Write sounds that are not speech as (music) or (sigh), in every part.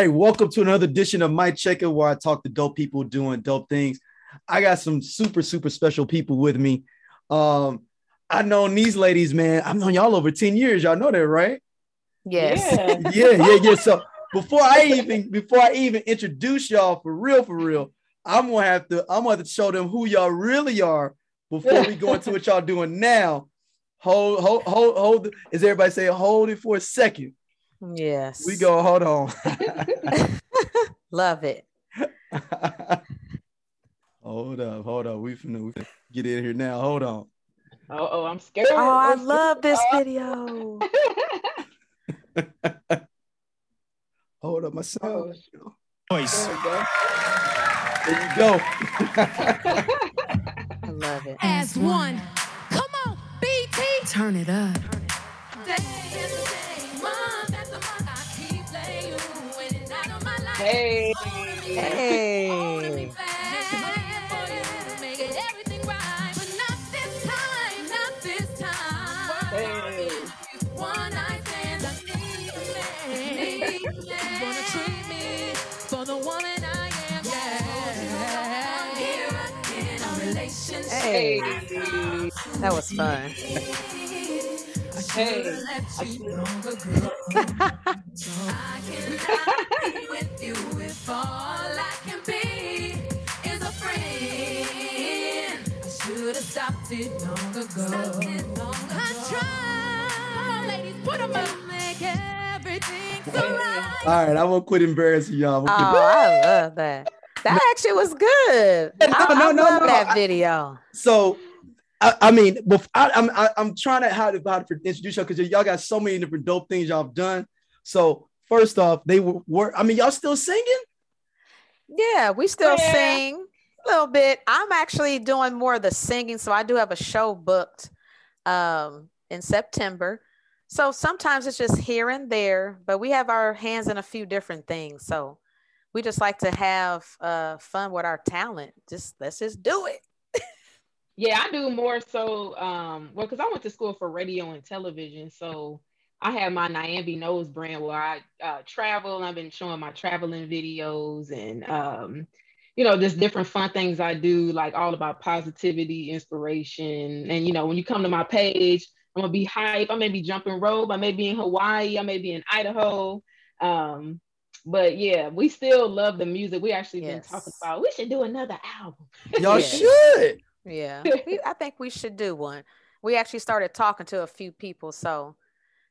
All right, welcome to another edition of My Checker, where I talk to dope people doing dope things. I got some super super special people with me. Um, I known these ladies, man. I've known y'all over ten years. Y'all know that, right? Yes. Yeah. (laughs) Yeah, yeah, yeah. So before I even before I even introduce y'all for real, for real, I'm gonna have to I'm gonna have to show them who y'all really are before we go (laughs) into what y'all doing now. Hold, hold, hold, hold. Is everybody say hold it for a second? Yes. We go. Hold on. (laughs) Love it. (laughs) hold up, hold up. We finna, we finna get in here now. Hold on. Oh, oh, I'm scared. Oh, I love this oh. video. (laughs) Hold up, my sound. Voice. Oh. There. There you go. I love it. as one. Come on, BT. Turn it up. Day is the day, month this time. Hey. One night stands, I need a man. You wanna treat me for the woman I am. Yeah. Here in a relationship. Hey. Hey. That was fun. Hey. I cannot be with you if all I can be is a friend. I should have stopped it long ago. I tried. Come on, ladies, put 'em up. Make everything so right. All right, I won't quit embarrassing y'all. I'm Oh, quit- I love that. That actually was good. No, I, no, I no, love no, that I- video. So, I, I mean, bef- I, I'm I, I'm trying to how to how to introduce y'all because y'all got so many different dope things y'all have done. So first off, they were, were I mean, y'all still singing? Yeah, we still Yeah. sing a little bit. I'm actually doing more of the singing, so I do have a show booked um, in September. So sometimes it's just here and there, but we have our hands in a few different things. So we just like to have uh, fun with our talent. Just let's just do it. Yeah, I do more so. Um, well, because I went to school for radio and television, so I have my Nyambi Knows brand where I uh, travel. I've been showing my traveling videos and um, you know, just different fun things I do, like all about positivity, inspiration, and you know, when you come to my page, I'm gonna be hype. I may be jumping rope. I may be in Hawaii. I may be in Idaho. Um, but yeah, we still love the music. We actually been talking about we should do another album. Y'all (laughs) Yeah. should. Yeah, (laughs) we, I think we should do one. We actually started talking to a few people. So,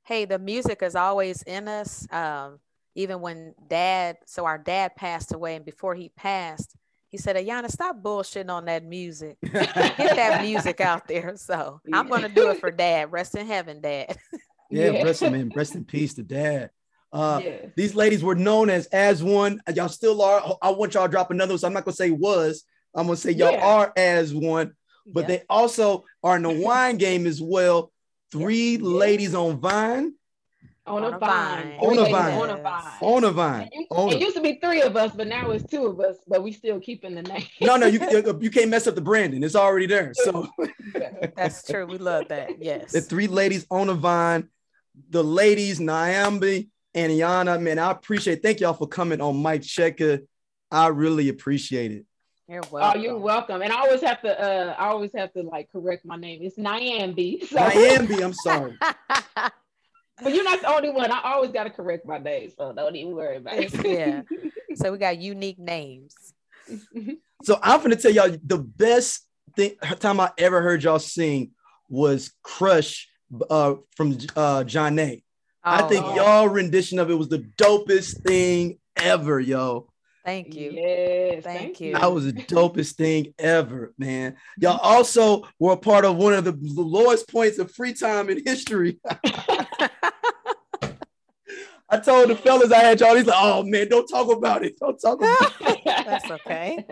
hey, the music is always in us. Um, even when dad, so our dad passed away, and before he passed, he said, Ayana, stop bullshitting on that music. (laughs) Get that music out there. So, I'm going to do it for dad. Rest in heaven, dad. (laughs) Yeah, Yeah. rest in man, rest in peace to dad. Uh, Yes. These ladies were known as as one. Y'all still are. I want y'all to drop another. one. So I'm not gonna say was. I'm gonna say y'all Yeah. are as one. But Yeah. they also are in the (laughs) wine game as well. Three Yeah. ladies on Vine, on, On a a vine. vine. On Three a vine. On a vine. on a Vine. It used- On It a- used to be three of us, but now it's two of us. But we still keeping the name. No, no, you (laughs) you can't mess up the branding. It's already there. So That's true. We love that. (laughs) Yes. the three ladies on a vine, the ladies, Nyambi and Iana, man, I appreciate Thank y'all for coming on Mike Checker. I really appreciate it. You're Oh, welcome. you're welcome. And I always have to. Uh, I always have to like correct my name. It's Nyambi. So, Nyambi, I'm sorry. (laughs) but you're not the only one. I always got to correct my name, so don't even worry about it. yeah. (laughs) So, we got unique names. (laughs) So I'm gonna tell y'all the best thing time I ever heard y'all sing was Crush uh, from uh, Zhané I think Oh, y'all rendition of it was the dopest thing ever, yo. Thank you. Yes. Thank Thank, you. you. That was the dopest thing ever, man. Y'all (laughs) also were a part of one of the lowest points of free time in history. (laughs) I told the fellas I had y'all, he's like, oh man, don't talk about it. Don't talk about it. (laughs) That's okay.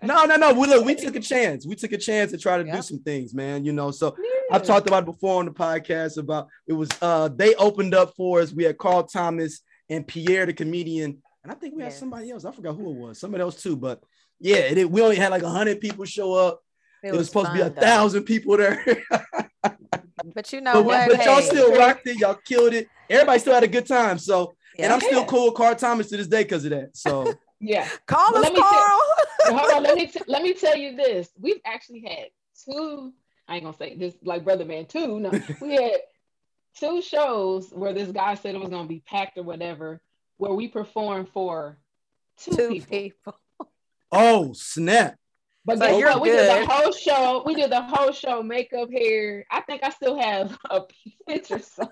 No, no, no. We look, we took a chance. We took a chance to try to do some things, man. You know, so I've talked about it before on the podcast about it was uh they opened up for us. We had Carl Thomas and Pierre the comedian, and I think we had somebody else. I forgot who it was, somebody else too. But yeah, it, we only had like hundred people show up. It, was, supposed to be a though. thousand people there, (laughs) But you (laughs) know but, what? but y'all Hey, still rocked it. Y'all killed it. Everybody still had a good time. So And I'm still cool with Carl Thomas to this day because of that. So (laughs) Yeah. Call But us, let me tell- Carl. Hold on, let me t- let me tell you this. We've actually had two. I ain't gonna say this like brother man two. No, we had two shows where this guy said it was gonna be packed or whatever, where we performed for two, Two people. people. oh snap. But So you're what? We did the whole show. We did the whole show, makeup, hair. I think I still have a picture. So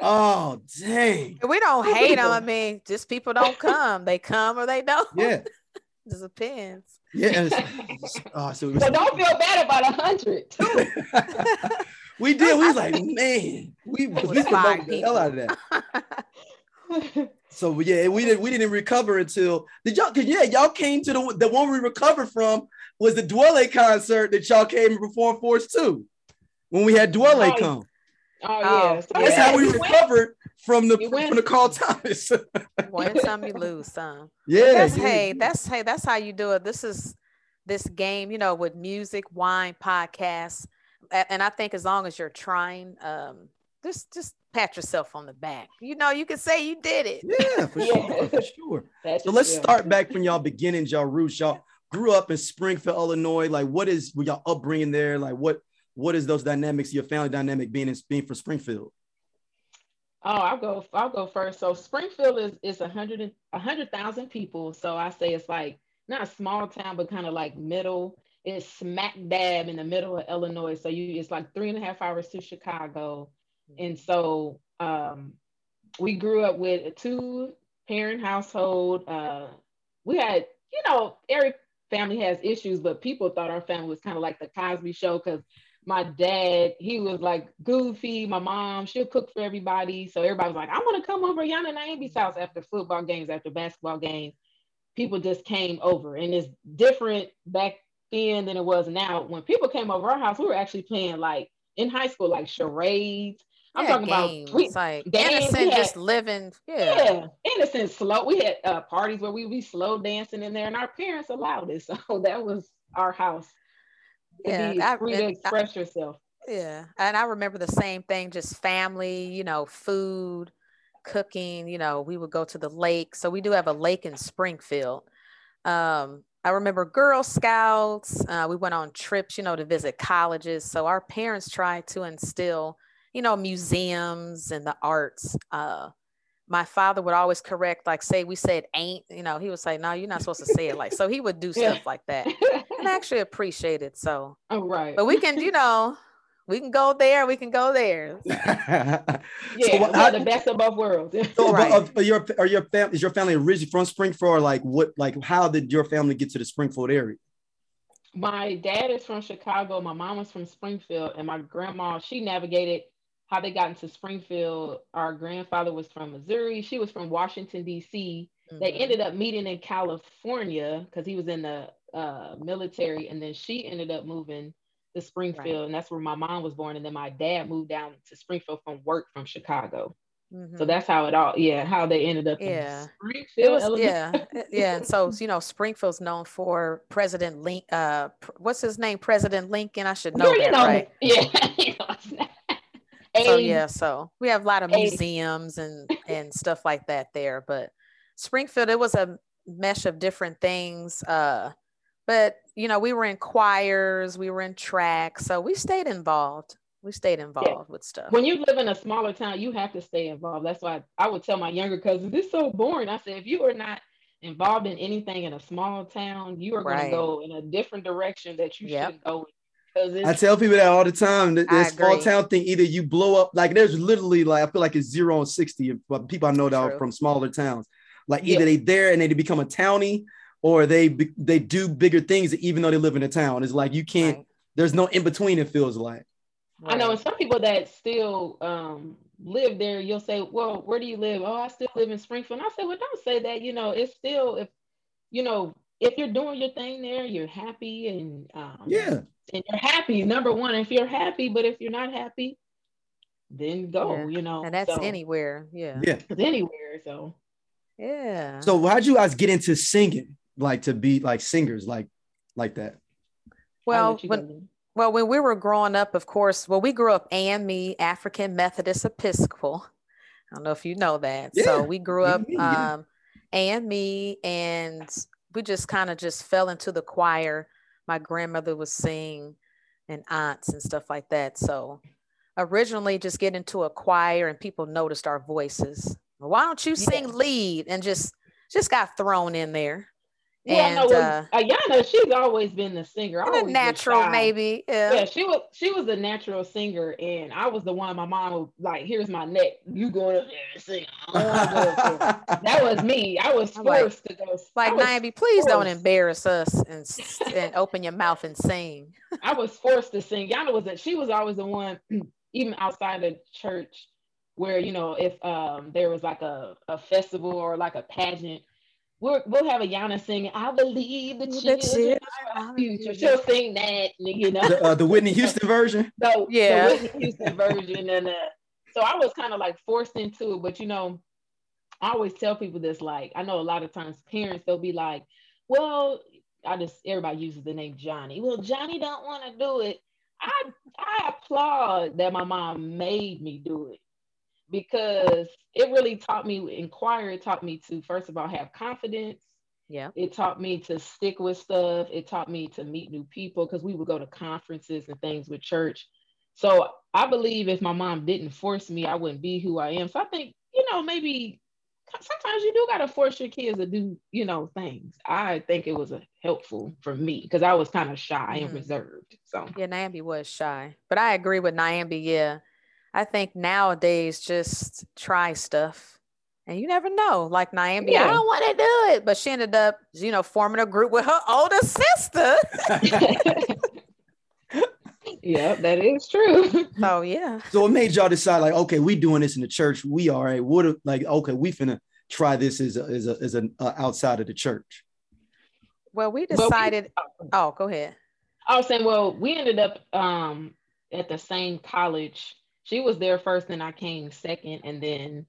Oh dang. We don't Two hate them. I mean, just people don't come. They come or they don't. Yeah. (laughs) Just depends. Yeah. and it's- (laughs) oh, so it was- so don't feel bad about a hundred. too. (laughs) we did. We was like, man, we, we five promoted the hell out of that. So yeah, we didn't we didn't recover until did y'all cause yeah, y'all came to the the one we recovered from was the Dwele concert that y'all came and performed for us too. When we had Dwele Oh, come. Oh, Oh, yeah. So That's yeah. how we recovered from the You win. from the Carl Thomas. (laughs) Win some, you lose some. yeah. that's yeah. hey, that's hey, that's how you do it. This is this game, you know, with music, wine, podcasts, and I think as long as you're trying, um, just just pat yourself on the back. You know, you can say you did it. Yeah, for Yeah. (laughs) sure, for sure. (laughs) So let's just- start back from y'all beginnings, y'all roots. Y'all grew up in Springfield, Illinois. Like, what is with y'all upbringing there? Like, what what is those dynamics, your family dynamic being in being from Springfield? Oh, I'll go. I'll go first. So Springfield is is a hundred and a hundred thousand people. So I say it's like not a small town, but kind of like middle. It's smack dab in the middle of Illinois. So you it's like three and a half hours to Chicago. And so um, we grew up with a two parent household. Uh, we had, you know, every family has issues, but people thought our family was kind of like the Cosby Show because my dad, he was like goofy. My mom, she'll cook for everybody. So everybody was like, I want to come over Yana Naimbi's house after football games, after basketball games. People just came over. And it's different back then than it was now. When people came over our house, we were actually playing like in high school, like charades. I'm Yeah, talking games. about we, like we innocent, had- just living. Yeah. yeah, innocent, slow. We had uh, parties where we we slow dancing in there, and our parents allowed it. (laughs) So that was our house. Yeah, be I- free to and I- express yourself. Yeah. And I remember the same thing, just family, you know, food, cooking, you know, we would go to the lake. So we do have a lake in Springfield. Um, I remember Girl Scouts. Uh, we went on trips, you know, to visit colleges. So our parents tried to instill, you know, museums and the arts. Uh, my father would always correct, like, say we said ain't, you know, he would say, no, you're not supposed to say it like. So he would do Yeah. stuff like that, and I (laughs) actually appreciate it. So, All right. but we can, you know, we can go there, we can go there. (laughs) yeah, what- we how- the best of both worlds. So, (laughs) Right. but, uh, your are your family is your family originally from Springfield, or like what? Like, how did your family get to the Springfield area? my dad is from Chicago. My mom was from Springfield, and my grandma she navigated how they got into Springfield. Our grandfather was from Missouri. She was from Washington D.C. They Mhm. ended up meeting in California because he was in the uh, military, and then she ended up moving to Springfield, and that's where my mom was born. And then my dad moved down to Springfield from work from Chicago. So Mhm. that's how it all, yeah, how they ended up Yeah. in it Springfield. was yeah yeah and so you know springfield's known for president link uh what's his name president lincoln i should know you that know, right yeah, (laughs) you know, it's not- so yeah so we have a lot of Hey. museums and and stuff like that there but springfield it was a mesh of different things uh but you know we were in choirs we were in track so we stayed involved we stayed involved with stuff when you live in a smaller town, you have to stay involved. That's why I would tell my younger cousins, "This is so boring." I said, if you are not involved in anything in a small town, you are going to go in a different direction that you Yep. shouldn't go I tell people that all the time. that This small town thing, either you blow up, like there's literally like I feel like it's zero and sixty. But people I know that are from smaller towns, like Yeah. either they there and they become a townie, or they they do bigger things even though they live in a town. It's like you can't. Right, There's no in between. It feels like. I know, and some people that still um, live there, you'll say, "Well, where do you live?" Oh, I still live in Springfield. And I say, "Well, don't say that. You know, it's still if you know if you're doing your thing there, you're happy and um, Yeah. and you're happy. Number one, if you're happy, but if you're not happy, then go. Yeah. You know, and that's so, anywhere yeah Yeah. anywhere. So yeah So how'd you guys get into singing? Like to be like singers, like like that. Well when, go. Well, when we were growing up, of course, well, we grew up AME, African Methodist Episcopal. I don't know if you know that. Yeah, So we grew up, me, yeah. um, and me, and we just kind of just fell into the choir. My grandmother was singing and aunts and stuff like that. So originally, just get into a choir, and people noticed our voices. Why don't you sing lead? And just just got thrown in there. Well, and no, uh, Ayana, she's always been the singer. I a natural, maybe. Yeah. Yeah, she was she was a natural singer, and I was the one. My mom was like, "Here's my neck. You going up there and sing." I don't wanna go up there." that was me. I was I'm like- forced to go. Like Niambi, please don't embarrass us and (laughs) and open your mouth and sing. I was forced to sing. Yana was that she was always the one, (clears throat) even outside of church, where you know if um there was like a, a festival or like a pageant, we'll we'll have a Yana singing. I believe the The children children are are our future. the She'll sing that, you know. the, uh, the Whitney (laughs) Houston version. So Yeah. the Whitney Houston version, and uh, so I was kind of like forced into it. But you know, I always tell people this. Like, I know a lot of times parents they'll be like, "Well, I just everybody uses the name Johnny. Well, Johnny don't want to do it." I I applaud that my mom made me do it because it really taught me. Inquire it taught me to first of all have confidence Yeah. it taught me to stick with stuff it taught me to meet new people because we would go to conferences and things with church so i believe if my mom didn't force me i wouldn't be who i am so i think you know maybe sometimes you do got to force your kids to do you know things i think it was a helpful for me because i was kind of shy and Mhm. reserved so Yeah, Niambi was shy, but I agree with Niambi. Yeah, I think nowadays just try stuff, and you never know. Like Niambi, I don't want to do it, but she ended up, you know, forming a group with her older sister. (laughs) yeah that is true (laughs) Oh yeah, so what made y'all decide like, okay, we doing this in the church. We all right. What if- like, okay, we finna try this as a, as a, as an uh, outside of the church. well, we But we- decided. oh, go ahead. I was saying, well, we ended up um, at the same college. She was there first, and I came second, and then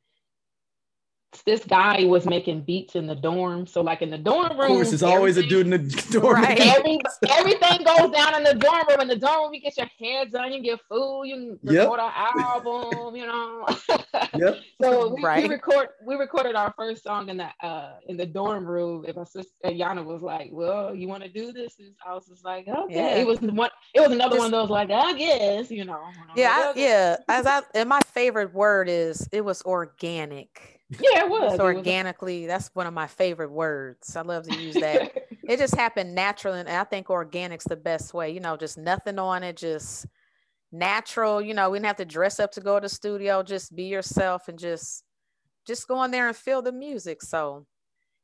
this guy was making beats in the dorm. So, like in the dorm room, Of course, there's always a dude in the (laughs) dorm. Right. Every, everything goes down in the dorm room. In the dorm room, you get your heads on, you get food, you can Yep. record an album, you know. (laughs) Yep. So we, Right. we record we recorded our first song in the uh in the dorm room. And my sister Yana was like, "Well, you want to do this?" And I was just like, "Okay." Yeah. It was one. It was another Just- one of those like, "I guess," you know. And I was Yeah, like, I, yeah. As I and my favorite word is it was organic. Yeah, it was. It's It was- organically. That's one of my favorite words. I love to use that. (laughs) it just happened naturally and i think organic's the best way you know just nothing on it just natural you know we didn't have to dress up to go to the studio just be yourself and just just go in there and feel the music so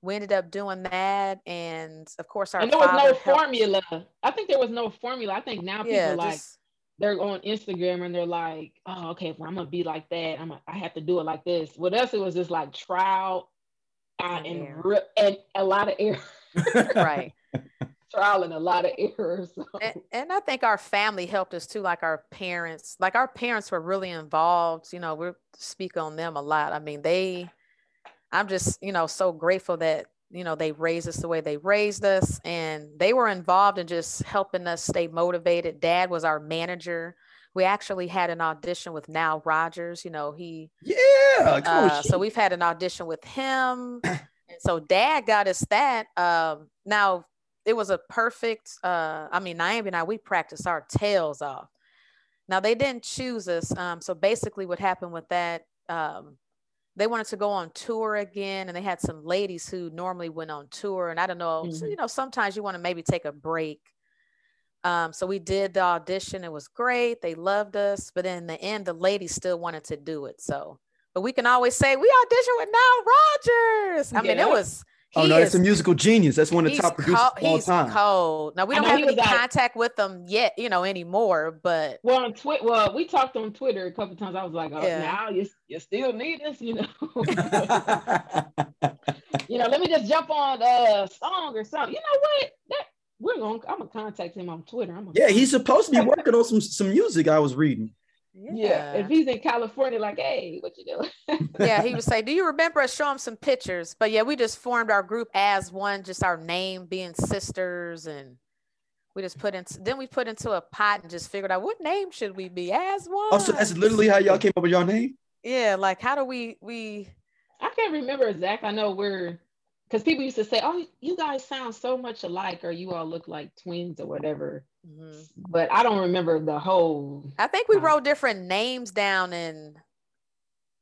we ended up doing that and of course our and there was no helped- formula. I think there was no formula. I think now people yeah like just they're on Instagram and they're like, "Oh, okay, well, I'm gonna be like that. I'm a, I have to do it like this." With us, it was just like trial uh, And and re- and a lot of error, (laughs) right trial and a lot of errors. So. and, and I think our family helped us too, like our parents. Like our parents were really involved. You know, we speak on them a lot. I mean, they. I'm just, you know, so grateful that you know they raised us the way they raised us, and they were involved in just helping us stay motivated. Dad was our manager. We actually had an audition with Nile Rodgers. You know, he Yeah. Uh, so we've had an audition with him, and so Dad got us that. Um, now it was a perfect. Uh, I mean, Naomi and I we practiced our tails off. Now they didn't choose us. Um, so basically, what happened with that? Um, they wanted to go on tour again, and they had some ladies who normally went on tour. And I don't know, so, Mhm. you know, sometimes you want to maybe take a break. Um, so we did the audition. It was great. They loved us, but in the end, the ladies still wanted to do it. So, but we can always say we auditioned with Nile Rodgers. I mean, it was. Oh no, that's is- a musical genius. That's one of the top producers cold, of all he's time. cold. Now we don't have any was like- contact with them yet, you know, anymore. But Well, on Twitter, well, we talked on Twitter a couple times. I was like, "Oh, Yeah. now you you still need us, you know." (laughs) (laughs) you know, let me just jump on a song or something. You know what? That we're going. to I'm gonna contact him on Twitter. I'm gonna yeah, he's supposed to be working on some some music. I was reading. Yeah. If he's in California, like, hey, what you doing? (laughs) yeah, he would say, "Do you remember us? Show him some pictures." But yeah, we just formed our group as one, just our name being sisters, and we just put in Then we put into a pot and just figured out what name should we be as one. Oh, so that's literally how y'all came up with your name. Yeah, like how do we we I can't remember exact. I know we're because people used to say, "Oh, you guys sound so much alike," or "You all look like twins," or whatever. Mhm. But I don't remember the whole. I think we Wow. wrote different names down and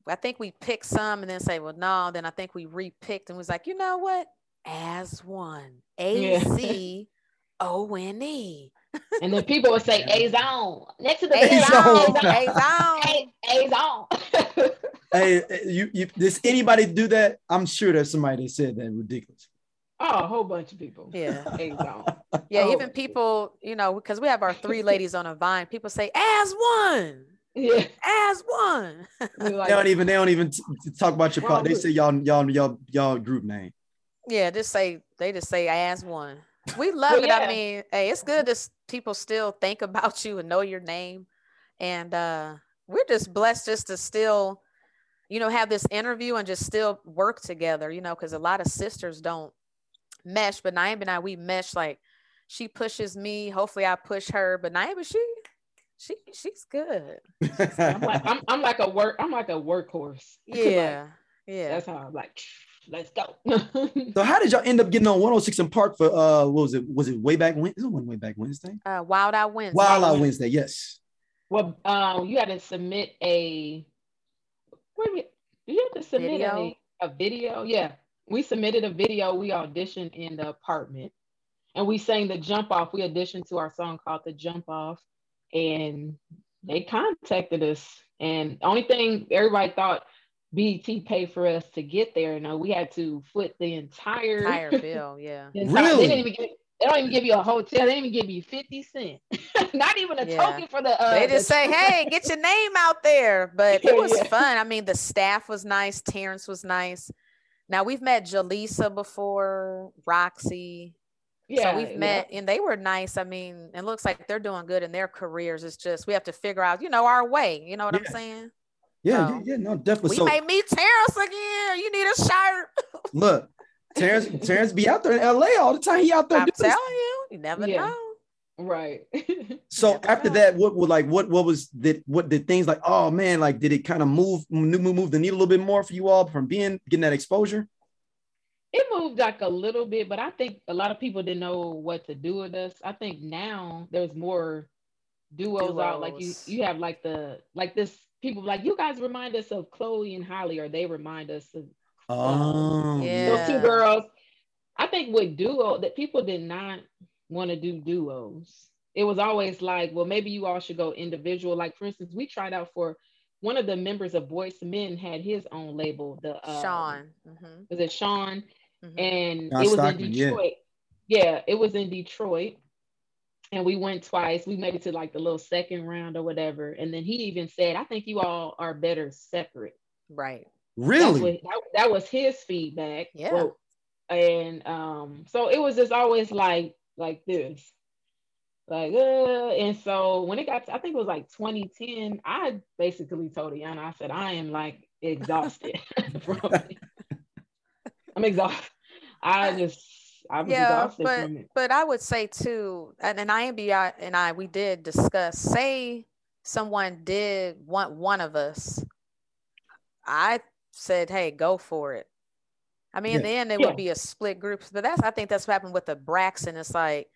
I think we picked some and then say, well, no, then I think we repicked and was like, you know what? As one. A Yeah. Z (laughs) O N E. And then people would say Yeah. "A's on" next to the (laughs) A A's zone. on. A zone. A's on. Hey, you, you, does anybody do that? I'm sure there's somebody that said that ridiculous. Oh, a whole bunch of people. Yeah. (laughs) A's on. (laughs) Yeah, Oh, even people, you know, because we have our three ladies on a vine, people say as one, Yeah. as one. We (laughs) They don't even they don't even t- t- talk about your part. They say y'all y'all y'all y'all group name. Yeah, just say they just say as one. We love Well, it. I mean, hey, it's good that people still think about you and know your name. And uh we're just blessed just to still, you know, have this interview and just still work together, you know, because a lot of sisters don't mesh, but Naima and I we mesh like she pushes me. Hopefully I push her, but Naima, she she she's good. I'm like, I'm, I'm like a work. I'm like a workhorse. (laughs) Like, Yeah. Yeah. that's how I'm like. Let's go. (laughs) so how did y'all end up getting on 106 & Park for uh what was it? Was it way back when? It wasn't way back Wednesday. Uh Wild Out Wednesday. Wild Out Wednesday, yes. well, um, you had to submit a. Wait a minute. You have to submit Video? a a video? Yeah, we submitted a video. We auditioned in the apartment, and we sang the jump off. We auditioned to our song called the jump off, and they contacted us. And the only thing everybody thought BET paid for us to get there. No, we had to foot the entire Higher (laughs) bill, yeah. The entire- Really? They didn't even give, they don't even give you a hotel. They didn't even give you 50 cents. (laughs) Not even a Yeah. token for the uh they the just say, "Hey, get your name out there." But it (laughs) was yeah. fun. I mean, the staff was nice. Terrence was nice. Now we've met Julissa before, Rocsi. yeah, so we've yeah. met, and they were nice. I mean, it looks like they're doing good in their careers. It's just we have to figure out, you know, our way. You know what I'm saying? Yeah, Oh. yeah, yeah, no, definitely. We so may meet Terrence again. You need a shirt. look, Terrence, Terrence be out there in LA all the time. He out there I'm telling you, you never Yeah. know. Right. (laughs) So Never after that, what would like what what was did what did things like oh man like did it kind of move move move the needle a little bit more for you all from being getting that exposure? it moved like a little bit, but I think a lot of people didn't know what to do with us. I think now there's more duos, out. Like you you have like the like this people like you guys remind us of Chloe and Halle, or they remind us of Oh Yeah. those two girls. I think with duo that people did not want to do duos. It was always like, well, maybe you all should go individual. Like for instance, we tried out for one of the members of Boyz II Men had his own label. The uh, Shawn. Mhm, was it Shawn? mhm. And John it was Stockman, in. Detroit. Yeah. it was in Detroit. And we went twice. We made it to like the little second round or whatever. And then he even said, I think you all are better separate. Right. Really? what, that, that was his feedback. Yeah. Well, and um, so it was just always like like this, like uh. And so when it got, to, I think it was like 2010. I basically told Iana, I said, I am like exhausted (laughs) from it. I'm exhausted. I just, I was yeah, exhausted but from it. but I would say too, and, and IMBI and I we did discuss. Say someone did want one of us, I said, "Hey, go for it." I mean, in Yeah. the end, it Yeah. would be a split group, but that's I think that's what happened with the Braxton. It's like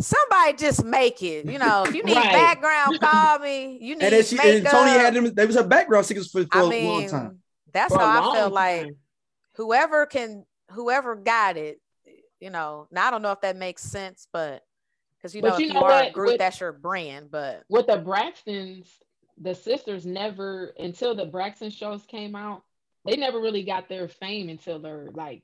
somebody just make it. You know, if you (laughs) need Right. background, (laughs) call me. You need And then she makeup. and Toni had them. They was her background singers for, for I a mean, long time. that's For how I felt like whoever can whoever got it you know now i don't know if that makes sense but because you But know you if know you are a group With- that's your brand but with the Braxtons, the sisters never until the Braxton shows came out, they never really got their fame until their like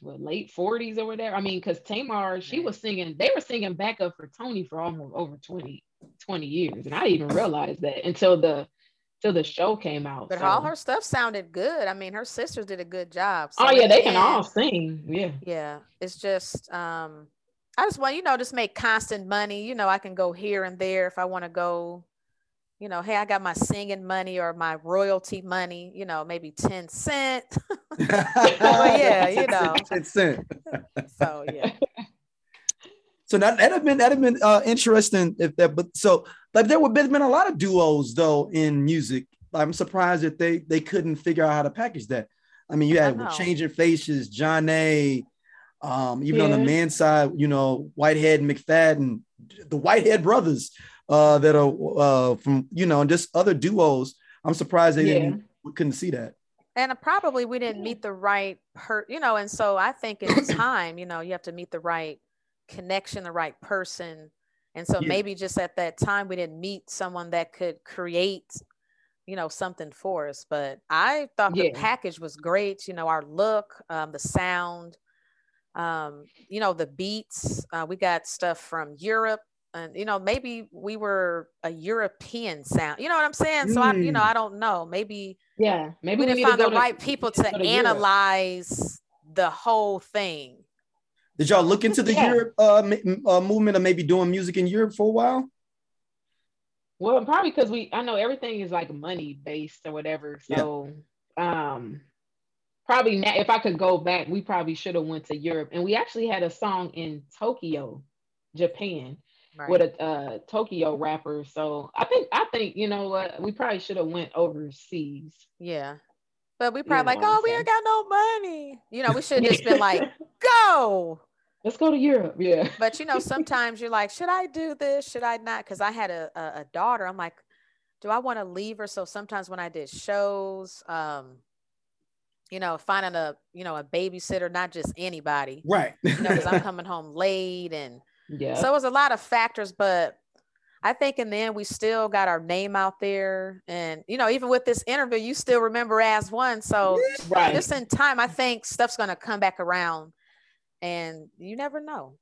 what, late 40s or whatever. I mean, because Tamar, she was singing, they were singing backup for Toni for almost over 20, 20 years. And I didn't even realize that until the till the show came out. but so- all her stuff sounded good i mean her sisters did a good job so oh yeah, they the can all sing. Yeah. yeah it's just um i just want you know just make constant money you know i can go here and there if i want to go you know hey i got my singing money or my royalty money you know maybe 10 cent (laughs) (laughs) yeah, you know. (laughs) Ten cent. so yeah So that that'd have been that'd have been uh, interesting if that. But so like there would been been a lot of duos though in music I'm surprised that they they couldn't figure out how to package that. I mean, you had changing faces, Zhané Um, even on the man side, you know, Whitehead and McFadden, the Whitehead brothers uh, that are uh, from, you know, and just other duos. I'm surprised they Yeah. didn't we couldn't see that. and probably we didn't meet the right per you know and so i think in (clears throat) time you know you have to meet the right connection the right person and so Yeah. maybe just at that time we didn't meet someone that could create you know something for us but i thought the package was great you know our look um, the sound um, you know the beats uh, we got stuff from europe and you know maybe we were a european sound you know what i'm saying so i you know Mm. i don't know maybe Yeah, maybe we we, didn't need to find go the to- right people to, go to Europe. analyze the whole thing. Did y'all look into the Yeah. Europe uh, m- uh, movement of maybe doing music in Europe for a while? Well, probably because we I know everything is like money based or whatever. Yeah. So um probably now if I could go back, we probably should have went to Europe. And we actually had a song in Tokyo, Japan, Right. with a uh, Tokyo rapper. So I think I think you know what we probably should have went overseas. yeah. But we probably like, know what oh, we saying? ain't got no money. You know, we (laughs) should just been like, go. let's go to Europe. Yeah. But you know, (laughs) sometimes you're like, should I do this? Should I not? Because I had a, a, a daughter. I'm like, do I want to leave her? So sometimes when I did shows, um, you know, finding a, you know, a babysitter, not just anybody, Right. you know, because I'm (laughs) coming home late and Yeah. So it was a lot of factors, but I think in the end we still got our name out there. And you know, even with this interview, you still remember as one. So right. just in time, I think stuff's gonna come back around and you never know.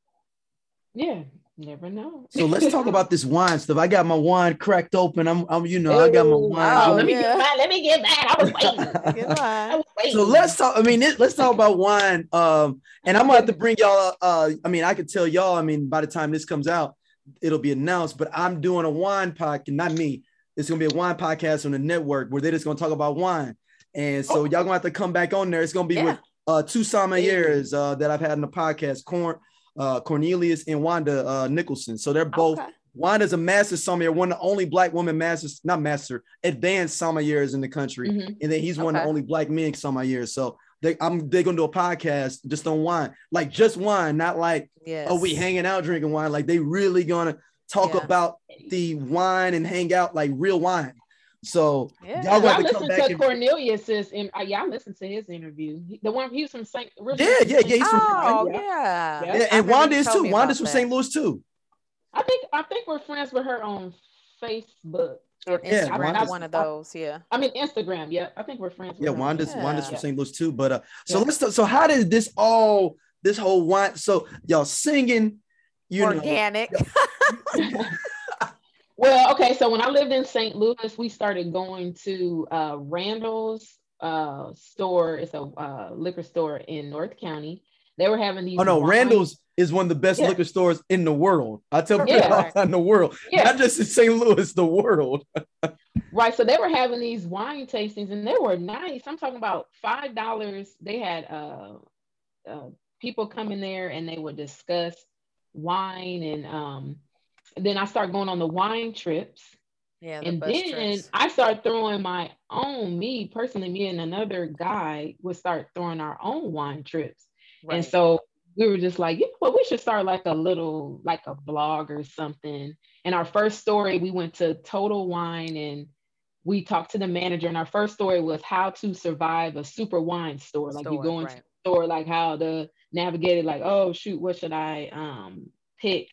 Yeah. Never know. So let's talk about this wine stuff. I got my wine cracked open. I'm, I'm you know, I got my wine. Oh, Oh, let me yeah. get mine. Let me get mine. I was waiting. Good (laughs) I was waiting. So let's talk. I mean, it- let's talk about wine. Um, and I'm gonna have to bring y'all. Uh, I mean, I could tell y'all. I mean, by the time this comes out, it'll be announced. But I'm doing a wine podcast. Not me. It's gonna be a wine podcast on the network where they're just gonna talk about wine. And so y'all gonna have to come back on there. It's gonna be Yeah. with uh, two sommeliers uh, that I've had in the podcast, Corn, uh, Cornelius and Wanda uh, Nicholson. So they're both. Okay. Wanda's a master sommelier, one of the only black woman masters, not master, advanced sommeliers in the country Mhm. and then he's one of the only black men sommeliers. So they, I'm they're gonna do a podcast just on wine, like just wine, not like Yes. oh we hanging out drinking wine. Like they really gonna talk Yeah. about the wine and hang out like real wine. So Yeah. y'all Well, gonna I have to come listened back to and Cornelius's and uh, yeah, I listened to his interview. The one he was from St. Yeah, yeah, yeah, he's from- Oh, yeah. yeah. Yeah. yeah, and remember Wanda is too. Wanda's from that. St. Louis too. I think I think we're friends with her on Facebook. Or Yeah, Instagram, Wanda's- one of those. Yeah. I mean Instagram. Yeah, I think we're friends. With Yeah, Wanda's Instagram. Wanda's from St. Louis too. But uh, so Yeah. let's talk, so how did this all this whole wine? So y'all singing, you know, Organic. (laughs) Well, okay, so when I lived in St. Louis, we started going to uh, Randall's uh, store. It's a uh, liquor store in North County. They were having these. Oh no, Randall's is one of the best Yeah. liquor stores in the world. I tell people Yeah. all the time, in the world, Yeah. not just in St. Louis, the world. (laughs) Right. So they were having these wine tastings and they were nice. I'm talking about five dollars. They had uh, uh people come in there and they would discuss wine and um then I start going on the wine trips. Yeah. The and then trips. I start throwing my own, me personally, me and another guy would start throwing our own wine trips. And so we were just like, you know what, we should start like a little, like a blog or something. And our first story, we went to Total Wine and we talked to the manager. And our first story was how to survive a super wine store. Like you go into right. the store, like how to navigate it, like, oh shoot, what should I um pick?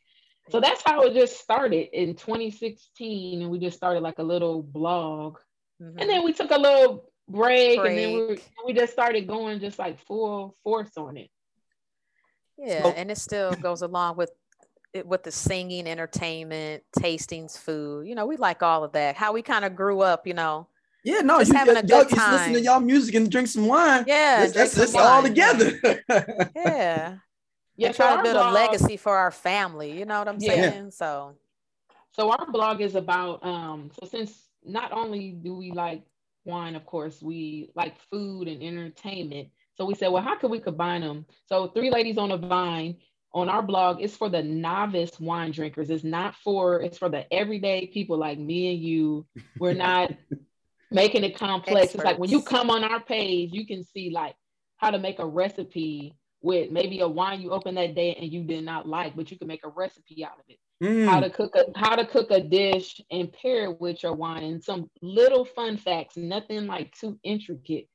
So that's how it just started in 2016. And we just started like a little blog. Mhm. And then we took a little break, and then we, we just started going just like full force on it. Yeah, So- and it still goes along with it with the singing, entertainment, tastings, food. You know, we like all of that. How we kind of grew up, you know. Yeah, no, Just you having y'all, a y'all good just listen to y'all music and drink some wine. Yeah, that's, that's, drink that's some all wine. together. (laughs) Yeah, Yeah, and so try to build a legacy for our family. You know what I'm Yeah. saying? So So our blog is about um. So since not only do we like wine, of course, we like food and entertainment. So we said, well, how can we combine them? So three ladies on a vine on our blog is for the novice wine drinkers. It's not for it's for the everyday people like me and you. We're (laughs) not making it complex. It's like when you come on our page, you can see like how to make a recipe with maybe a wine you opened that day and you did not like, but you can make a recipe out of it. Mm. How to cook a how to cook a dish and pair it with your wine and some little fun facts, nothing like too intricate.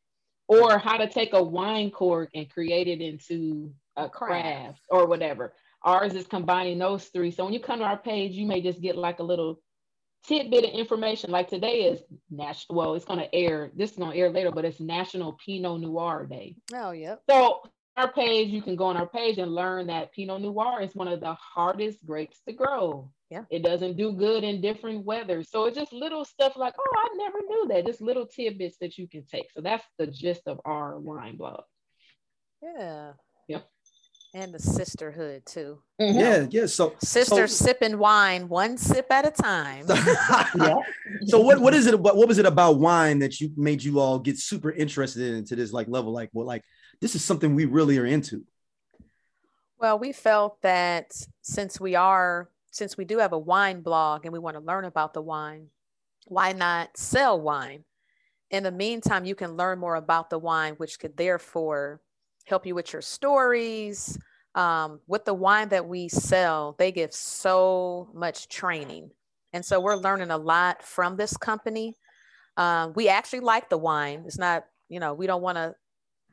Or how to take a wine cork and create it into a Craft. craft or whatever. Ours is combining those three. So when you come to our page, you may just get like a little tidbit of information. Like today is national. Well, it's going to air. This is going to air later, but it's National Pinot Noir Day. Oh, yep. So our page, you can go on our page and learn that Pinot Noir is one of the hardest grapes to grow. Yeah. It doesn't do good in different weather. So it's just little stuff like, oh, I never knew that. Just little tidbits that you can take. So that's the gist of our wine blog. Yeah. Yep. And the sisterhood too. Mm-hmm. Yeah, yeah. So Sisters so, sipping wine one sip at a time. (laughs) Yeah. so what what is it about what was it about wine that you made you all get super interested into this like level like what like this is something we really are into Well, we felt that since we are, since we do have a wine blog and we want to learn about the wine, why not sell wine? In the meantime, you can learn more about the wine, which could therefore help you with your stories. Um, with the wine that we sell, they give so much training. And so we're learning a lot from this company. Um, we actually like the wine. It's not, you know, we don't want to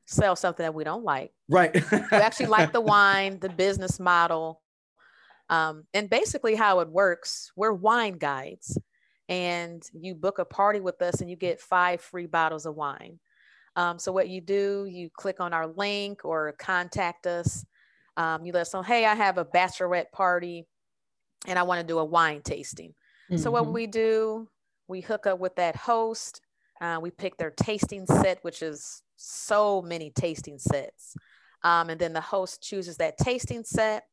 sell something that we don't like right we actually like the (laughs) wine, the business model. Um, and basically, how it works, we're wine guides, and you book a party with us, and you get five free bottles of wine. Um, so, what you do, you click on our link or contact us. Um, you let us know, hey, I have a bachelorette party and I want to do a wine tasting. So, what Mhm. we do, we hook up with that host. Uh, we pick their tasting set, which is so many tasting sets. Um, and then the host chooses that tasting set.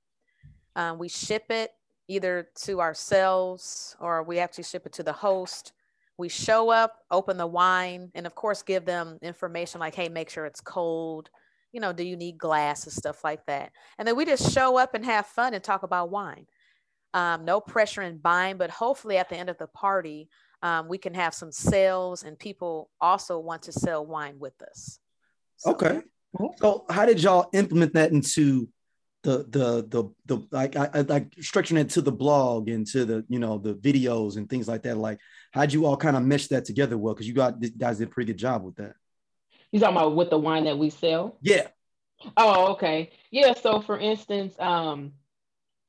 Um, we ship it either to ourselves or we actually ship it to the host. We show up, open the wine, and of course, give them information like, hey, make sure it's cold. You know, do you need glasses, stuff like that. And then we just show up and have fun and talk about wine. Um, no pressure in buying, but hopefully at the end of the party, um, we can have some sales and people also want to sell wine with us. So, okay yeah. so how did y'all implement that into the the the the like I, I like structuring it to the blog and to the you know the videos and things like that like how'd you all kind of mesh that together well because you got you guys did a pretty good job with that You talking about with the wine that we sell? yeah Oh, okay. Yeah. So for instance, um,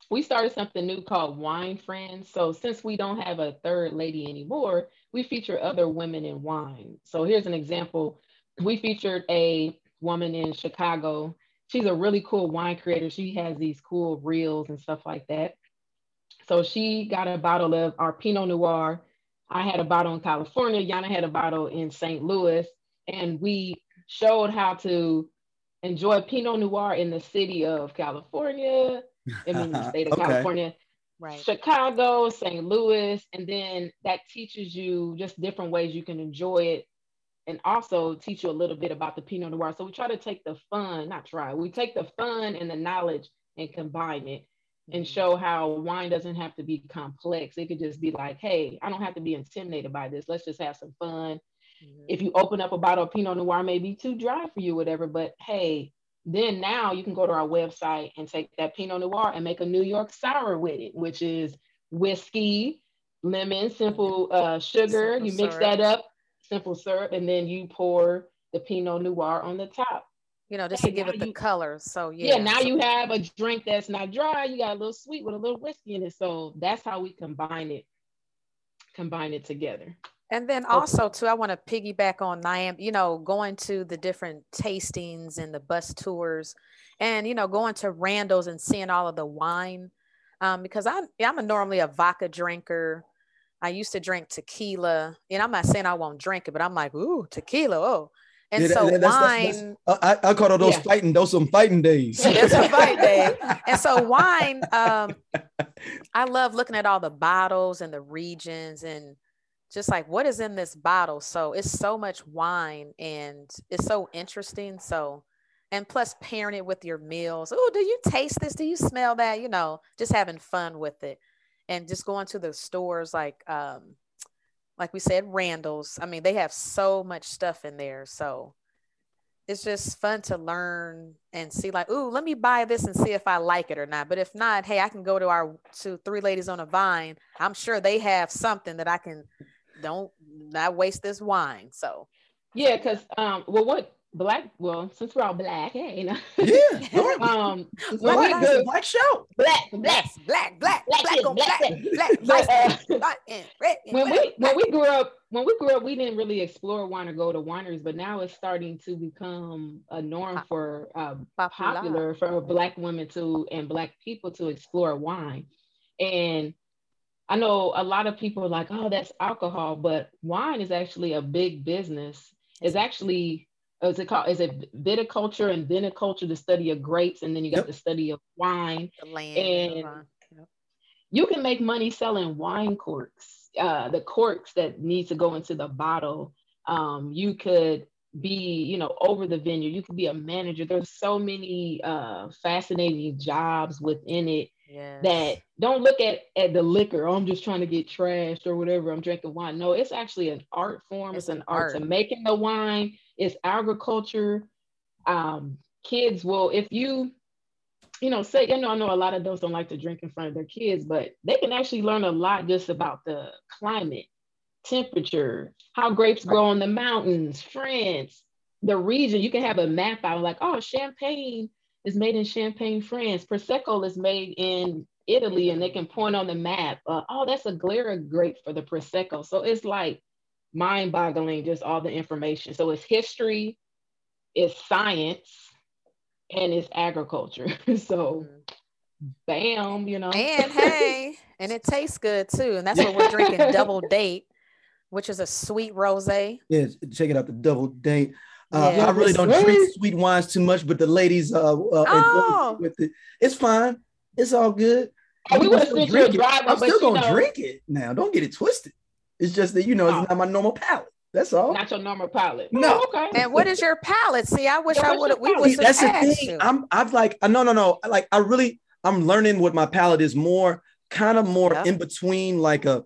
we started something new called Wine Friends. So since we don't have a third lady anymore, we feature other women in wine. So here's an example. We featured a woman in Chicago. She's a really cool wine creator. She has these cool reels and stuff like that. So she got a bottle of our Pinot Noir. I had a bottle in California. Yana had a bottle in St. Louis. And we showed how to enjoy Pinot Noir in the city of California, I mean, the (laughs) state of Okay. California, Right. Chicago, St. Louis, and then that teaches you just different ways you can enjoy it and also teach you a little bit about the Pinot Noir. So we try to take the fun, not try, we take the fun and the knowledge and combine it and Mhm. show how wine doesn't have to be complex. It could just be like, hey, I don't have to be intimidated by this. Let's just have some fun Mhm. if you open up a bottle of Pinot Noir, may be too dry for you, whatever. But hey, then now you can go to our website and take that Pinot Noir and make a New York sour with it, which is whiskey, lemon, simple uh, sugar. Simple you mix syrup. that up, simple syrup, and then you pour the Pinot Noir on the top. You know, just Hey, to give it the you- color. So yeah. Yeah, now so- you have a drink that's not dry. You got a little sweet with a little whiskey in it. So that's how we combine it, combine it together. And then also too, I want to piggyback on Niam, you know, going to the different tastings and the bus tours and, you know, going to Randall's and seeing all of the wine. Um, because I'm, I'm a normally a vodka drinker. I used to drink tequila and I'm not saying I won't drink it, but I'm like, ooh, tequila. Oh, and Yeah, so that- that's- that's- wine, I, I call it those Yeah. fighting those some fighting days It's a fight day. and so wine, um, I love looking at all the bottles and the regions and just like what is in this bottle. So it's so much wine and it's so interesting. So, and plus pairing it with your meals. Oh, do you taste this? Do you smell that? You know, just having fun with it and just going to the stores like, um, like we said, Randall's. I mean, they have so much stuff in there. So it's just fun to learn and see, like, ooh, let me buy this and see if I like it or not. But if not, hey, I can go to our to three ladies on a vine. I'm sure they have something that I can don't not waste this wine. So Yeah, because um, well, what black? Well, since we're all black, hey, you know, Yeah, Lord, (laughs) um, it's black, we it's a go black show. black, black, Yes, black, black, Black black, on black black, is- black, But, black, uh, (laughs) black, and red and when black, we when we grew up when we grew up we didn't really explore wine or go to wineries but now it's starting to become a norm Pop- for uh, Popular. popular for black women to and black people to explore wine and i know a lot of people are like oh that's alcohol but wine is actually a big business it's actually is it called is it viticulture and viniculture the study of grapes and then you got Yep. the study of wine the land. and the and- vine. Yep. you can make money selling wine corks, uh, the corks that need to go into the bottle. Um, you could be, you know, over the vineyard. You could be a manager. There's so many uh, fascinating jobs within it Yes. that don't look at at the liquor. Oh, I'm just trying to get trashed or whatever. I'm drinking wine. No, it's actually an art form. It's It's, an art. to making the wine. It's agriculture. Um, kids will if you you know say you know I know a lot of those don't like to drink in front of their kids, but they can actually learn a lot just about the climate, temperature, how grapes grow on the mountains, France, the region. You can have a map out like oh Champagne is made in Champagne, France. Prosecco is made in Italy, and they can point on the map. Uh, oh, that's a Glera grape for the Prosecco. So it's like mind-boggling, just all the information. So it's history, it's science, and it's agriculture. (laughs) so bam, you know. And hey, and it tastes good too. And that's what we're drinking (laughs) double date, which is a sweet rosé. Yeah, check it out. The double date. Uh, Yeah. I really don't Sweet. drink sweet wines too much, but the ladies uh, uh Oh. with it. It's fine. It's all good. Oh, we I'm still send you a drink it. drive I'm still gonna know, drink it now. Don't get it twisted. It's just that you know Oh. it's not my normal palate. That's all. not your normal palate. No. Oh, okay. And what is your palate? See, I wish Yeah, I would have. We palate? would have that's the thing. you. I'm I've like no no no like I really I'm learning what my palate is more kind of more Yeah. in between like a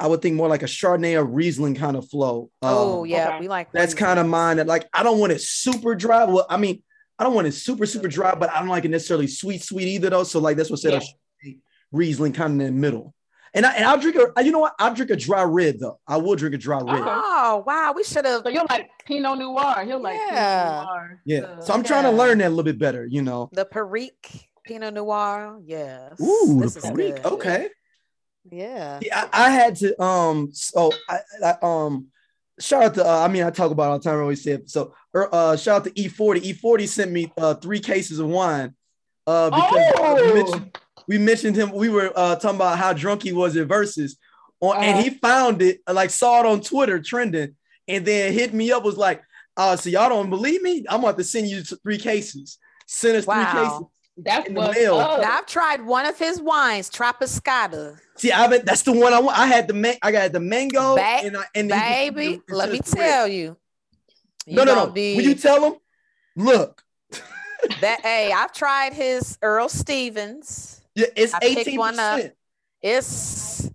I would think more like a Chardonnay or Riesling kind of flow. oh Um, yeah, okay. we like that's kind of mine. That like I don't want it super dry. Well, I mean I don't want it super super dry, but I don't like it necessarily sweet sweet either though. So like that's what I said a Chardonnay, Riesling kind of in the middle. And I and I'll drink a you know what I'll drink a dry red though. I will drink a dry red. Oh wow, we should have. So you're like Pinot Noir. You're like Yeah. Pinot Noir. Yeah. Uh, So I'm trying to learn that a little bit better. You know. The Perique Pinot Noir. Yes. Ooh, this the Perique. Okay. Yeah. Yeah, I, I had to um so I, I um shout out to uh, I mean I talk about all the time I always say it. so er, uh shout out to E40 E40 sent me uh three cases of wine uh because uh, we, Oh. mentioned, we mentioned him we were uh talking about how drunk he was at Verzuz on and Uh-huh. he found it like saw it on Twitter trending and then hit me up was like uh so y'all don't believe me I'm about to send you three cases send us Wow. three cases That's in the what's mail. up. I've tried one of his wines, Tropiscato. see I bet that's the one I want I had the man I got the mango Ba- and I and then he- Baby, it let me says the red. tell you. No, you no, gonna no. Be Will you tell them? Look, (laughs) that hey, I've tried his Earl Stevens. yeah, it's I picked eighteen one up. percent. It's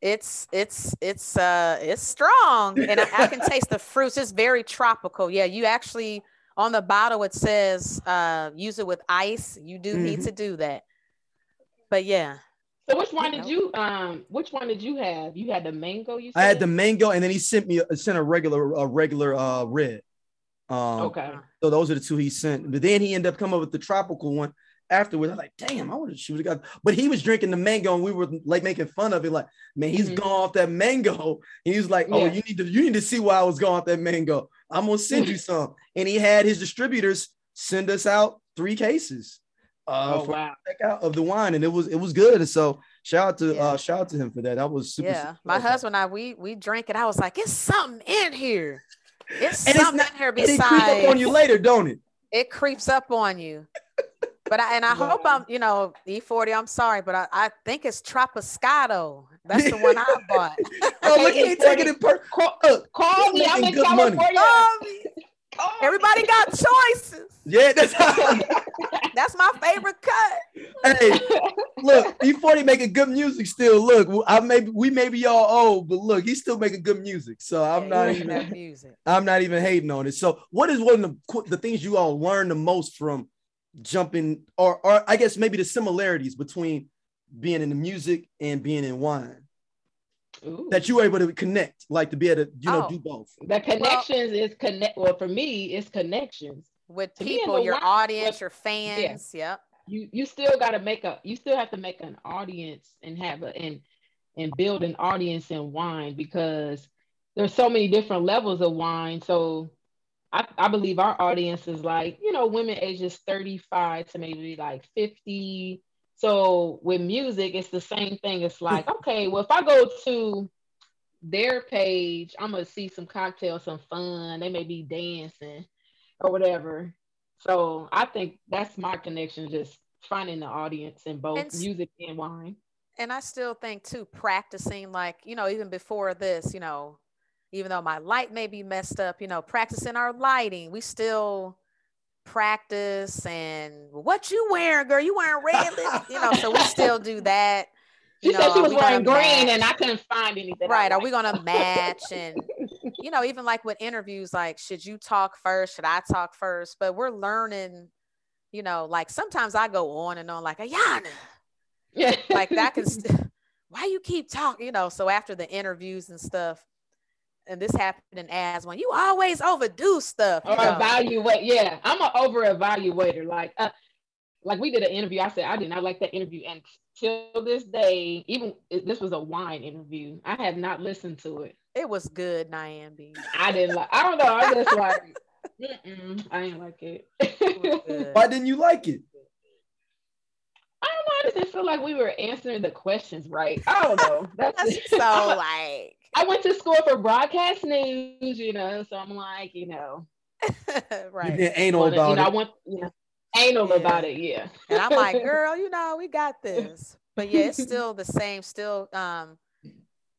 it's it's it's uh it's strong and I, I can taste the fruits. It's very tropical. Yeah, you actually on the bottle it says uh use it with ice. You do need Mhm. to do that. But yeah. So which one did you um which one did you have? You had the mango, you said? I had the mango, and then he sent me a, sent a regular a regular uh red. Um, Okay. So those are the two he sent. But then he ended up coming up with the tropical one afterwards. I was like, damn, I would have she would have got. But he was drinking the mango, and we were like making fun of it. Like, man, he's Mhm. gone off that mango. And he was like, oh, Yeah. you need to you need to see why I was going off that mango. I'm gonna send you some. And he had his distributors send us out three cases. Uh, Oh for wow. check out of the wine, and it was it was good. And so shout out to Yeah. uh shout out to him for that. That was super. yeah. super My awesome. husband and I we we drank it. I was like, it's something in here. It's And it's something not- in here And it besides creep up on you later, don't it? it creeps up on you. But I and I hope I'm, you know, E40, I'm sorry, but I, I think it's Tropiscato. That's the one I (laughs) bought. Oh, look, he ain't taking it per. Call, Look, call me. I'm in good. California. Oh, Call me. everybody got choices. Yeah, that's how. (laughs) That's my favorite cut. Hey, look, E40 making good music still. Look, I maybe we may be all old, but look, he's still making good music. So I'm Yeah, not even have music. I'm not even hating on it. So, what is one of the the things you all learned the most from jumping, or or I guess maybe the similarities between being in the music and being in wine Ooh. that you were able to connect, like to be able to you know Oh. do both. the connections is connect. Well, for me, it's connections. With To people, your wine- audience, but- your fans. Yep. You you still got to make a. You still have to make an audience and have a and and build an audience in wine because there's so many different levels of wine. So I, I believe our audience is like, you know, women ages 35 to maybe like 50. So with music, it's the same thing. It's like, (laughs) okay, well, if I go to their page, I'm gonna see some cocktails, some fun. They may be dancing or whatever. So I think that's my connection, just finding the audience in both And music and wine. and I still think too, practicing like, you know, even before this, you know, even though my light may be messed up, you know, practicing our lighting, we still practice and what you wearing, girl? You wearing red lip, (laughs) you know, so we still do that. She know, said she was we wearing green, and I couldn't find anything. Right. Are we gonna match? And (laughs) you know, even like with interviews, like should you talk first? Should I talk first? But we're learning, you know, like sometimes I go on and on like Ayana. Yeah. like that can (laughs) st- why you keep talking you know so after the interviews and stuff and this happened in as when you always overdo stuff you or know. evaluate. Yeah, I'm an over evaluator. Like, uh, like we did an interview. I said I did not like that interview, and till this day, even this was a wine interview. I have not listened to it. it was good Nyambi. I didn't like. I don't know. I just like. (laughs) I didn't like it. was good. Why didn't you like it? I don't know. I just didn't feel like we were answering the questions right. I don't know. (laughs) That's, That's (laughs) so like I went to school for broadcast news, you know, so I'm like, you know, (laughs) right being anal wanna- you about know, I want you know, anal Yeah. about it, yeah. and i'm like girl you know we got this but yeah it's still the same still um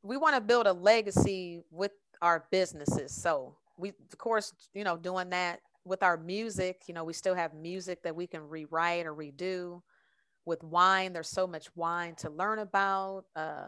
we want to build a legacy with our businesses so we of course you know doing that with our music you know we still have music that we can rewrite or redo with wine there's so much wine to learn about uh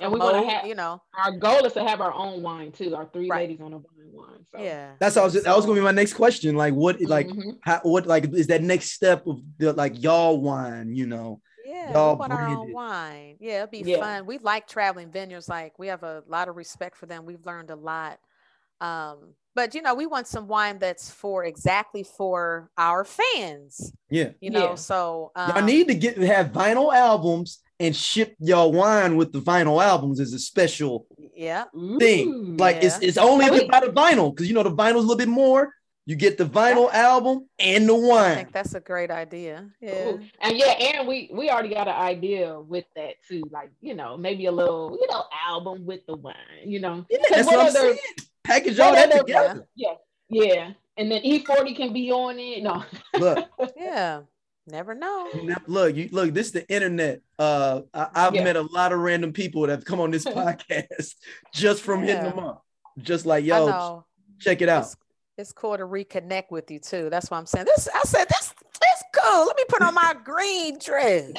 and we want to have you know our goal is to have our own wine too. Our three Right. ladies on a wine wine. So yeah That's how I was, that was gonna be my next question. Like, what like Mhm. how what like is that next step of the like y'all wine? You know, Yeah, Y'all we want our own wine. Yeah, it'd be Yeah. fun. We like traveling vineyards. Like we have a lot of respect for them. We've learned a lot. Um, but you know, we want some wine that's for exactly for our fans. yeah. You know, Yeah. so um, Y'all need to get have vinyl albums and ship y'all wine with the vinyl albums is a special yeah, thing. Ooh. Like it's Yeah. it's only So we- about the vinyl because you know the vinyl's a little bit more. You get the vinyl album and the I wine. think that's a great idea. Yeah, Ooh. And yeah, and we we already got an idea with that too. Like, you know, maybe a little, you know, album with the wine, you know. Yeah, 'Cause that's what I'm other- saying. Package all what that together. Yeah. Yeah. And then E40 can be on it. No. Look, (laughs) yeah. Never know. now, look, you look. This is the internet. Uh, I, I've Yeah. met a lot of random people that have come on this (laughs) podcast just from hitting Yeah. them up. Just like yo, check it out. It's, it's cool to reconnect with you too. That's why I'm saying this. I said this. This cool. Let me put on my (laughs) green dress.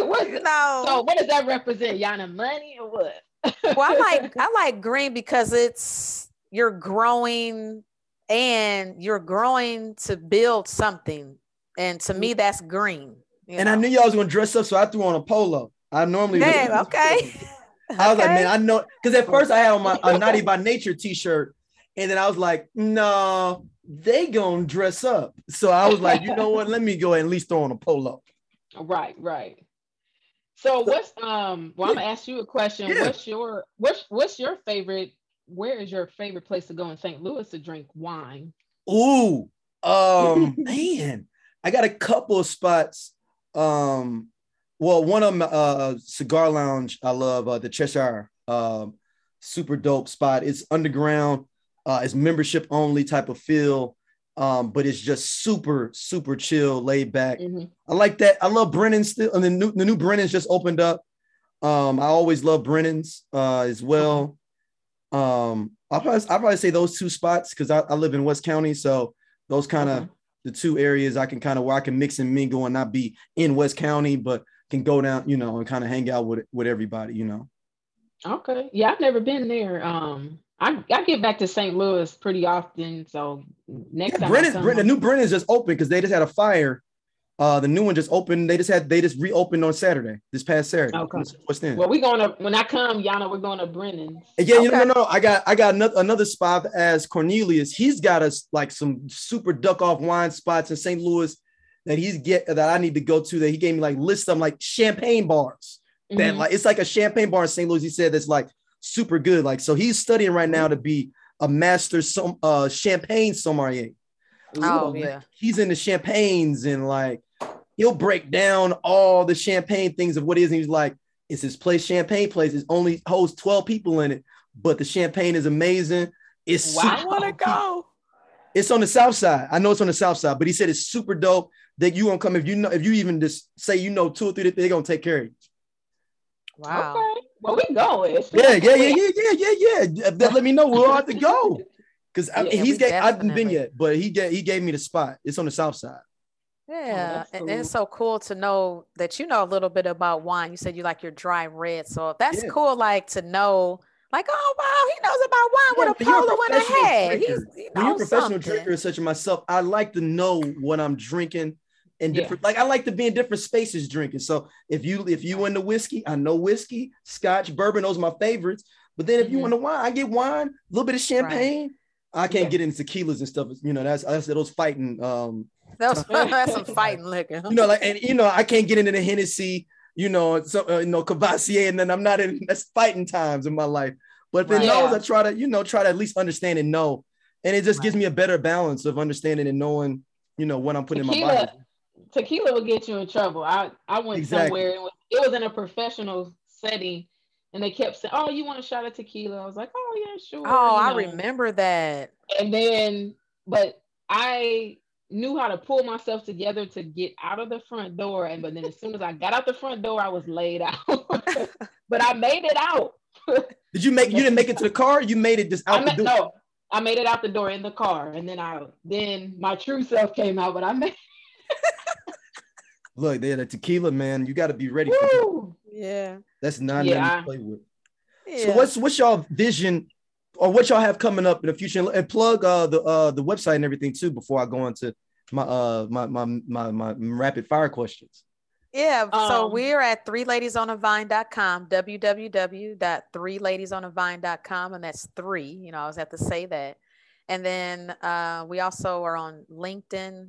What- You know. so what does that represent? Yana money or what? well, I like I like green because it's you're growing and you're growing to build something. And to me, that's green. you And I knew y'all was gonna dress up, so I threw on a polo. I normally Damn, okay. I was like, man, I know because at first I had on my a (laughs) naughty by nature t-shirt, and then I was like, no, they gonna dress up. So I was like, you know what? (laughs) Let me go and at least throw on a polo. Right, right. So what's um well I'm gonna ask you a question. Yeah. What's your what's what's your favorite where is your favorite place to go in St. Louis to drink wine? Ooh, um, (laughs) man, I got a couple of spots. Um, well, one of them, uh, cigar lounge. I love uh, the Cheshire. Um, super dope spot. It's underground. Uh, it's membership only type of feel. Um, but it's just super, super chill, laid back. Mhm. I like that. I love Brennan still, and the new the new Brennan's just opened up. Um, I always love Brennan's uh, as well. Um, I'll probably I'll probably say those two spots because I, I live in West County, so those kind of Okay. the two areas I can kind of where I can mix and mingle and not be in West County, but can go down, you know, and kind of hang out with with everybody, you know. Okay. Yeah, I've never been there. Um, I, I get back to St. Louis pretty often. So next Yeah, time. Brennan, Brennan, the new Brennan's just open because they just had a fire. Uh, the new one just opened. They just had they just reopened on Saturday, this past Saturday. Okay. What's then? well, we're going to when I come, Yana, we're going to Brennan's. Yeah, you know, no, no, I got I got another, another spot as Cornelius. He's got us like some super duck off wine spots in St. Louis that he's get that I need to go to. That he gave me like list of like champagne bars. That Mhm. like it's like a champagne bar in St. Louis. He said that's like super good. Like so, he's studying right now to be a master some uh champagne sommelier. Oh, Like, yeah. he's into champagnes and like he'll break down all the champagne things of what it is. And he's like, it's his place, champagne place. It only holds 12 people in it, but the champagne is amazing. It's Wow. super- I want to go. it's on the south side. I know it's on the south side, but he said it's super dope that you won't come if you know if you even just say you know two or three, they're gonna take care of you. Wow. Okay. Well, we going. Yeah, yeah, yeah, yeah, yeah, yeah, yeah. That let me know we'll have to go. Because (laughs) Yeah, he's we get, I haven't been yet, but he get, he gave me the spot. It's on the south side. Yeah, that's and it's so cool to know that you know a little bit about wine. You said you like your dry red, so that's Yeah. cool. Like to know, like, oh wow, he knows about wine Yeah, with a when you're a polo and a hat. He's he when you're a professional something. drinker such as myself, I like to know what I'm drinking and Yeah. different. Like I like to be in different spaces drinking. So if you if you into whiskey, I know whiskey, Scotch, bourbon. Those are my favorites. But then if you Mhm. into wine, I get wine, a little bit of champagne. I can't Yeah. get into tequilas and stuff. You know, that's that's those fighting. Um, (laughs) That's, (laughs) that's some fighting liquor. you know, like and you know, I can't get into the Hennessy. You know, so uh, you know, Courvoisier, and then I'm not in. That's fighting times in my life. But if it Right. knows, Yeah. I try to, you know, try to at least understand and know, and it just gives me a better balance of understanding and knowing, you know, what I'm putting in my Tequila, body. tequila will get you in trouble. I, I went Exactly. somewhere, it was, it was in a professional setting, and they kept saying, Oh, you want a shot of tequila? I was like, Oh, yeah, sure. oh, you I remember that. And then, but I knew how to pull myself together to get out of the front door. And but then as soon as I got out the front door, I was laid out. (laughs) but I made it out. (laughs) Did you make? You didn't make it to the car. You made it just I out the made, door. no, I made it out the door in the car, and then I then my true self came out. But I made (laughs) Look, there, the tequila, man. You got to be ready for that. Yeah. That's not Yeah. to play with. yeah. So what's what's y'all vision or what y'all have coming up in the future? And plug uh the uh the website and everything too before I go into my uh my my my, my rapid fire questions. Yeah, so Um, we're at three ladies on a vine.com, www.threeladiesonavine.com, and that's three. You know, I always have to say that. And then uh, we also are on LinkedIn,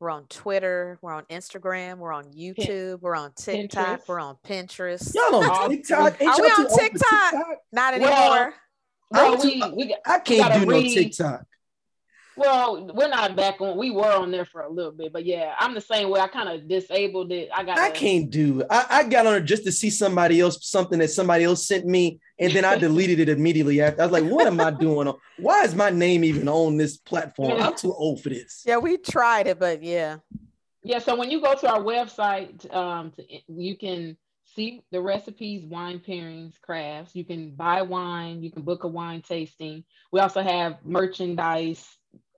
we're on Twitter, we're on Instagram, we're on YouTube, we're on TikTok, Pinterest. we're on Pinterest. Y'all on (laughs) TikTok? Ain't are we on old for TikTok? Not anymore. Well, I'm Well, too- we, we I can't gotta do no TikTok. well, we're not back on. We were on there for a little bit, but yeah, I'm the same way. I kind of disabled it. I got. I can't do. I, I got on it just to see somebody else, something that somebody else sent me, and then I (laughs) deleted it immediately after. I was like, what am I doing? Why is my name even on this platform? I'm too old for this. Yeah, we tried it, but yeah. Yeah, so when you go to our website, um, to, you can see the recipes, wine pairings, crafts. You can buy wine. You can book a wine tasting. We also have merchandise,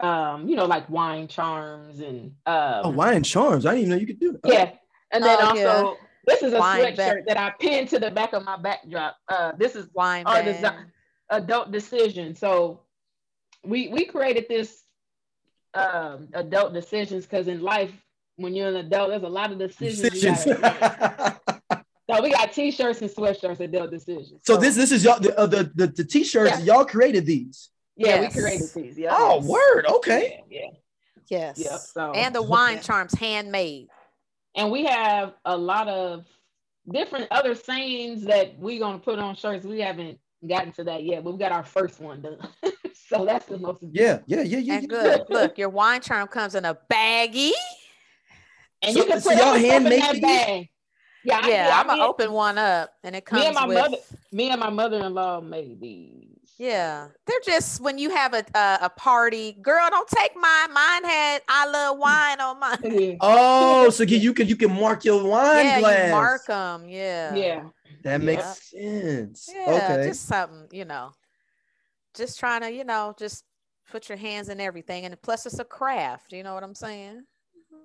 um, you know, like wine charms and um, Oh, wine charms. I didn't even know you could do it. yeah. And then Oh, also, yeah. this is a Wine sweatshirt back- that I pinned to the back of my backdrop. Uh, this is Wine Our band. desi- adult decision. So we we created this um adult decisions because in life, when you're an adult, there's a lot of decisions. you Decisions. (laughs) gotta so we got t-shirts and sweatshirts, adult decisions. so this this is y'all the uh, the, the, the t-shirts Yeah. y'all created these. yeah, Yes. we created these. Yeah. Oh, word. Okay. Yeah, yeah. Yes. yeah. So And the wine (laughs) charms handmade. and we have a lot of different other sayings that we're gonna put on shirts. We haven't gotten to that yet, but we got our first one done. (laughs) so that's the most Yeah, yeah, yeah, yeah. And good. Look, your wine charm comes in a baggie. And So- you can so put y'all other in handmade that these? bag. Yeah, I- Yeah, I'm gonna open one up, and it comes Me and my with. mother, me and my mother-in-law made these. Yeah, they're just when you have a, a a party. Girl, don't take mine. Mine had I love wine on mine. (laughs) Oh, so you you can you can mark your wine yeah, glass. you mark them. Yeah. yeah. That makes sense. Yeah, okay. just something, you know. Just trying to, you know, just put your hands in everything, and plus it's a craft. You know what I'm saying?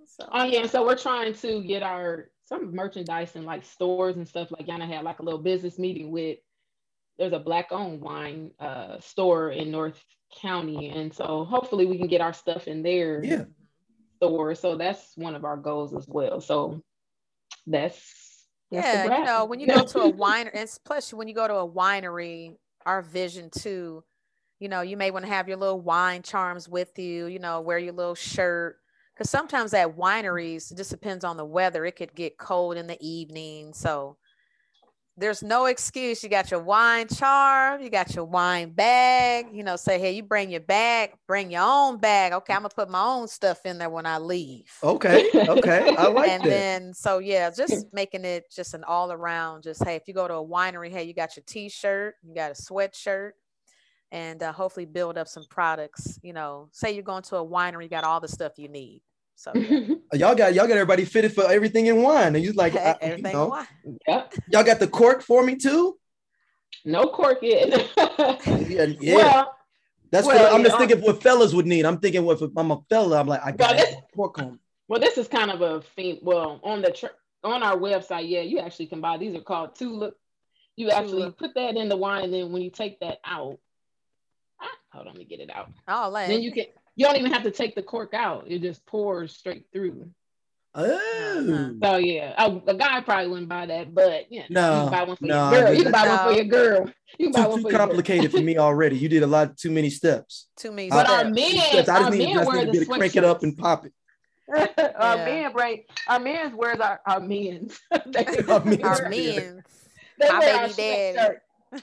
So, Oh yeah, so we're trying to get our some merchandise in like stores and stuff. Like Yana had like a little business meeting with. There's a black owned wine uh, store in North County, and so hopefully we can get our stuff in there. Yeah. store. So that's one of our goals as well. So that's, that's yeah, you know, when you go to a winery, and plus when you go to a winery, our vision too, you know, you may want to have your little wine charms with you, you know, wear your little shirt. Because sometimes at wineries, it just depends on the weather. It could get cold in the evening. So there's no excuse. You got your wine charm, you got your wine bag, you know, say, hey, you bring your bag, bring your own bag. Okay, I'm gonna put my own stuff in there when I leave Okay. Okay. I (laughs) like and that. then so yeah just making it just an all around just hey if you go to a winery hey you got your t-shirt you got a sweatshirt and uh, hopefully build up some products you know say you're going to a winery you got all the stuff you need so yeah, (laughs) y'all got y'all got everybody fitted for everything in wine. And you like (laughs) I- you know, wine. Yep. Y'all got the cork for me too? No cork yet. (laughs) Yeah, yeah. Well, That's well, what I'm yeah, just thinking what fellas would need. I'm thinking what if I'm a fella, I'm like, I got this- cork on. well, this is kind of a theme. Well, on the tr- on our website, yeah, you actually can buy. These are called tulip. You actually Tulip. put that in the wine, and then when you take that out, hold on, let me get it out. oh like Then you can. You don't even have to take the cork out. It just pours straight through. Oh. So yeah, a, a guy probably wouldn't buy that, but yeah, No, you can buy one for no, your girl. You can buy one for your girl. You can buy Too, one too for your complicated for me (laughs) already. You did a lot too many steps. too many But our steps. men, Steps. I our just need, men just wear need to the able to crank it up and pop it. (laughs) our Yeah. men bring our men's wears our our men's. they, Our men's our wear- men they my wear our baby daddy. sweatshirt.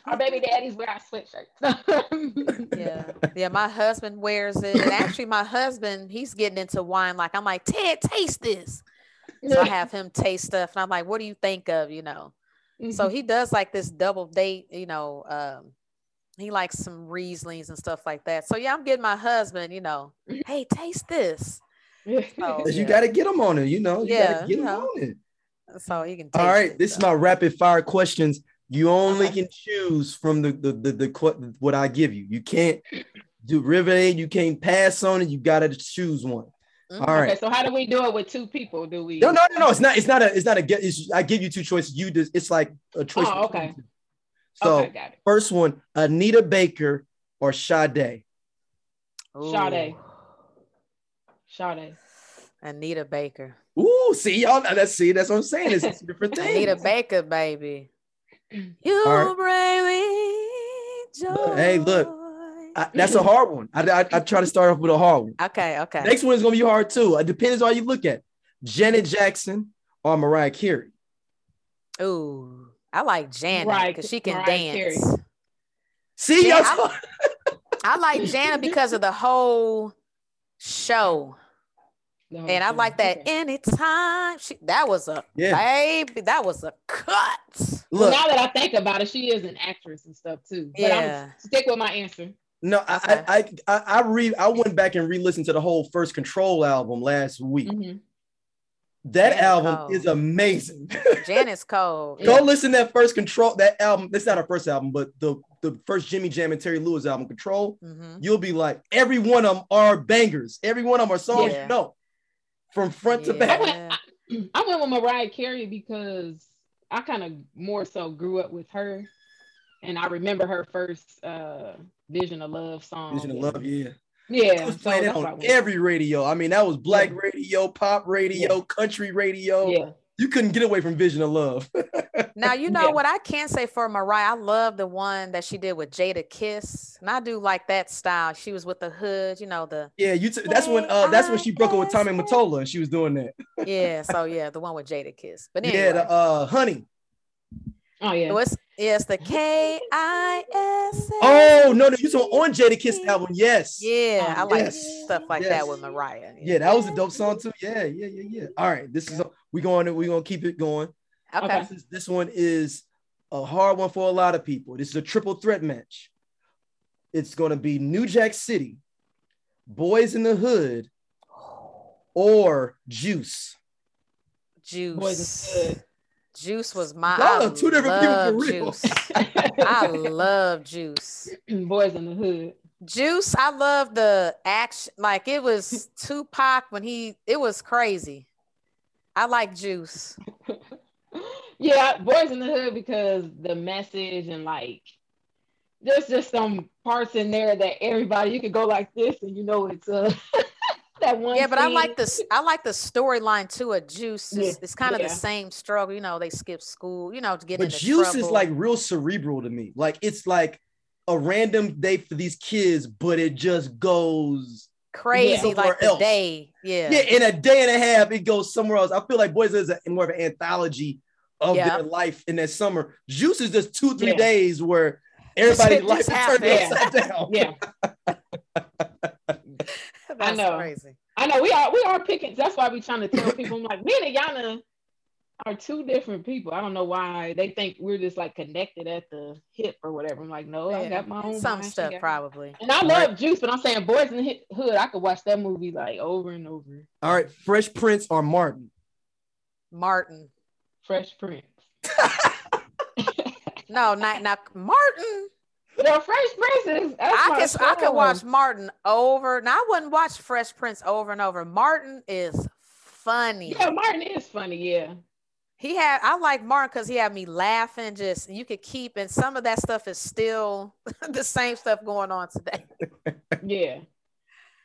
Our baby daddies wear our sweatshirts. (laughs) yeah yeah my husband wears it and actually my husband he's getting into wine like i'm like ted taste this so i have him taste stuff and i'm like what do you think of you know so Mm-hmm. he does like this double date you know um he likes some rieslings and stuff like that so yeah i'm getting my husband you know hey taste this so, (laughs) Cause you yeah. got to get him on it. You know, you Yeah, got to get you know. on it. so he can All taste right, it, this is my rapid fire questions. You only Okay. can choose from the the the, the que- what I give you. You can't do River Aid. You can't pass on it. You got to choose one. Mhm. All right. Okay, so how do we do it with two people? Do we? No, no, no, no. It's not. It's not a. It's not a get. It's, I give you two choices. You just. It's like a choice. Oh, okay. two. So okay, got it. first one, Anita Baker or Sade. Sade. Ooh, Sade. anita baker Ooh, see y'all. Let's see. That's what I'm saying. It's two different (laughs) things. anita baker baby you All bring me joy Hey, look, I, that's a hard one. I, I I try to start off with a hard one. okay okay Next one is gonna be hard too. It depends on how you look at it. Janet Jackson or Mariah Carey. Ooh, I like Janet because she can Mariah dance. See Yeah, y'all. I- (laughs) I like Janet because of the whole show, No, and I okay. like that Okay. anytime. She that was a Yeah. baby, that was a cut. Well, now that I think about it, she is an actress and stuff too. But Yeah. I'm stick with my answer. no, Okay. I, I I I re I went back and re-listened to the whole first Control album last week. Mhm. That Janet album Cole. is amazing. (laughs) Janet's Cole. Go listen to that first Control. That album. That's not our first album, but the the first Jimmy Jam and Terry Lewis album, Control. hmm You'll be like, every one of them are bangers. Every one of them are songs Yeah. you know, from front to I back. went, (clears throat) I went with Mariah Carey because I kind of more so grew up with her, and I remember her first uh, "Vision of Love" song. Vision of Love, yeah. Yeah, I was so playing it that's on every radio. I mean, that was black Yeah. radio, pop radio, country radio. Yeah, You couldn't get away from Vision of Love. (laughs) Now you know Yeah. what I can say for Mariah. I love the one that she did with Jadakiss, and I do like that style. She was with the hood, you know the yeah, you. T- that's when. Uh, that's when she broke up with Tommy Mottola, and she was doing that. yeah. So (laughs) yeah, the one with Jadakiss. But anyway, Yeah, the uh, Honey. Oh yeah. it was yes the K I S. Oh no, no, you saw on Jadakiss album. Yes. Yeah, I Um, like yes, stuff like yes. that with Mariah. Yeah, that was a dope song too. Yeah, yeah, yeah, yeah. All right, this is we going to we gonna keep it going. Okay. This, is, this one is a hard one for a lot of people. This is a triple threat match. It's gonna be New Jack City, Boyz n the Hood, or Juice. Juice. Boys is good. Juice was my. Y'all I are two different people for real. Juice. (laughs) I love Juice. (clears throat) Boyz n the Hood. Juice, I love the action. Like it was Tupac when he, it was crazy. I like Juice. (laughs) Yeah, Boyz n the Hood because the message and like there's just some parts in there that everybody you could go like this and you know it's uh (laughs) that one. Yeah, but I like the I like the storyline too of Juice. It's, Yeah, it's kind of yeah. the same struggle. You know, they skip school. You know, to get But into Juice trouble. is like real cerebral to me. Like it's like a random day for these kids, but it just goes crazy, somewhere like the else. day. Yeah. yeah. in a day and a half, it goes somewhere else. I feel like Boys is a, more of an anthology of Yeah. their life in that summer. Juice is just two, three Yeah. days where (laughs) everybody's Just life is turned happened. upside down. yeah. (laughs) (laughs) That's know. crazy. I know we are we are picking. That's why we trying to tell people. I'm like, me and Yana are two different people. I don't know why they think we're just like connected at the hip or whatever. I'm like, no, I got my own Some mind, stuff got- probably. And I love Juice, but I'm saying Boyz n the Hood. I could watch that movie like over and over. All right, Fresh Prince or Martin. Martin. Fresh Prince. (laughs) No, not not Martin. (laughs) No, Fresh Prince is. I can I can watch Martin over. Now I wouldn't watch Fresh Prince over and over. Martin is funny. Yeah, Martin is funny. Yeah. He had I like Martin because he had me laughing. Just you could keep and some of that stuff is still (laughs) the same stuff going on today. (laughs) Yeah.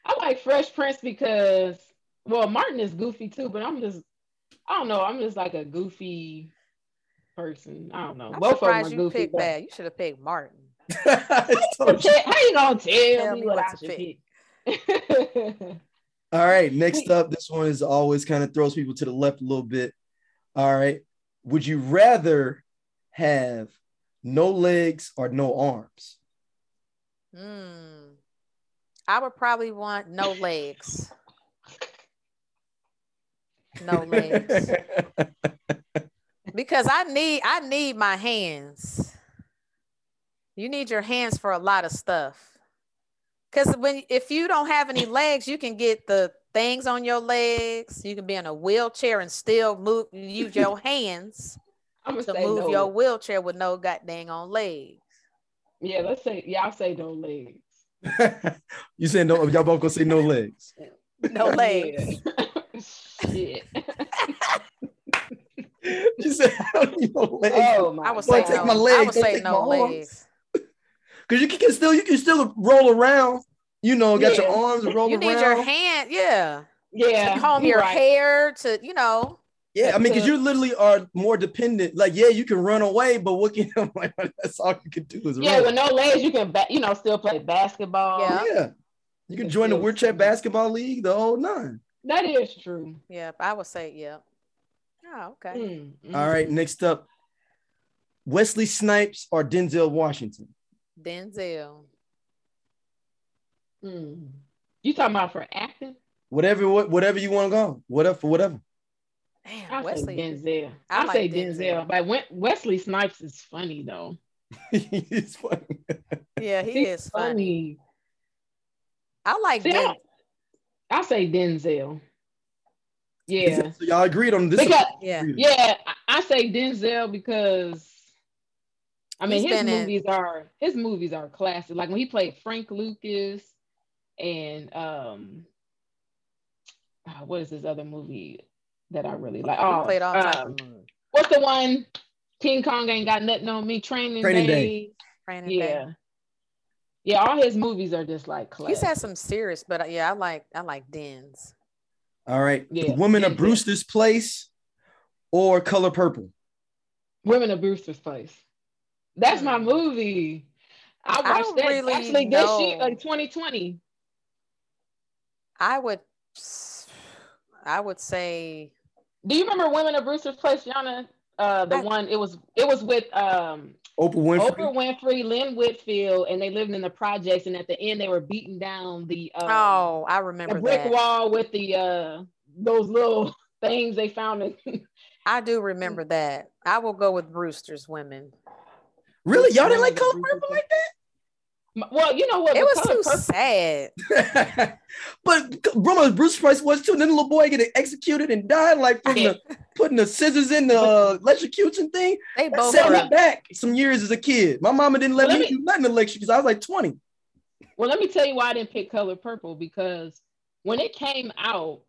I like Fresh Prince because well, Martin is goofy too, but I'm just I don't know, I'm just like a goofy person. I don't know. I'm Both of them surprised are you goofy. picked but- that. You should have picked Martin. (laughs) I told you. How you gonna tell, Tell me me what, what I to should pick? (laughs) All right, next up, this one is always kind of throws people to the left a little bit. All right, would you rather have no legs or no arms? Hmm. I would probably want no legs. No legs. (laughs) because I need I need my hands. You need your hands for a lot of stuff. Cause when if you don't have any legs, you can get the things on your legs. You can be in a wheelchair and still move use your (laughs) hands I'm gonna to say move no. your wheelchair with no goddamn on legs. Yeah, let's say yeah, I'll say no legs. (laughs) you saying no? Y'all both gonna say no legs? No (laughs) legs. Yeah. Shit. You said I don't need no legs. Oh my I would Boy, say no. I would say no legs. Cause you can still you can still roll around. You know, got your arms and roll You around. need your hand, yeah. Yeah. to comb your right. hair to, you know. Yeah, I mean, because you literally are more dependent. Like, yeah, you can run away, but what can (laughs) like, that's all you can do is Yeah, run. with no legs, you can ba- you know still play basketball. Yeah. yeah, you You can can join the still wheelchair basketball league, the whole nine. That is true. Yeah, I would say, yeah. Oh, okay. Mm, mm. All right, next up, Wesley Snipes or Denzel Washington. Denzel. Mm. You talking about for acting? Whatever, what, whatever you want to go, whatever, for whatever. Damn, I say Wesley. Denzel. I I, like say Denzel. Denzel, but when, Wesley Snipes is funny though. (laughs) it's funny. Yeah, he He's is funny. I like See, Den- I, I say Denzel. Yeah, So y'all agreed on this. Because- Yeah. yeah. I, I say Denzel because I mean He's his been in- movies are his movies are classic. Like when he played Frank Lucas and um, uh, what is his other movie that I really like? He Oh, played all um, of what's the one? King Kong ain't got nothing on me. Training, Training Day. Day. Training Yeah. Day. Yeah, all his movies are just like classic. He's had some serious, but uh, yeah, I like I like Dens. All right, Yeah, the Woman of Denzel. Brewster's Place or Color Purple. Women of Brewster's Place. That's my Hmm. movie. I I watched don't that really actually this year, know. like 2020. I would I would say Do you remember Women of Brewster's Place, Yana? Uh, the I- one it was it was with um Oprah Winfrey. Oprah Winfrey, Lynn Whitfield, and they lived in the projects. And at the end, they were beating down the um, oh, I remember the remember brick that. wall with the uh those little (laughs) things they found. In, I do remember that. I will go with Brewster's Women. Really, y'all didn't like Color Purple like that? well, you know what? It was Color too Purple- sad. that? (laughs) but remember, Bruce Price was too. And then the little boy getting executed and died, like putting the putting the scissors in the uh, electrocution thing. They That both set were me back some years as a kid. My mama didn't let Let me me- do nothing electric because I was like 20. Well, let me tell you why I didn't pick Color Purple because when it came out,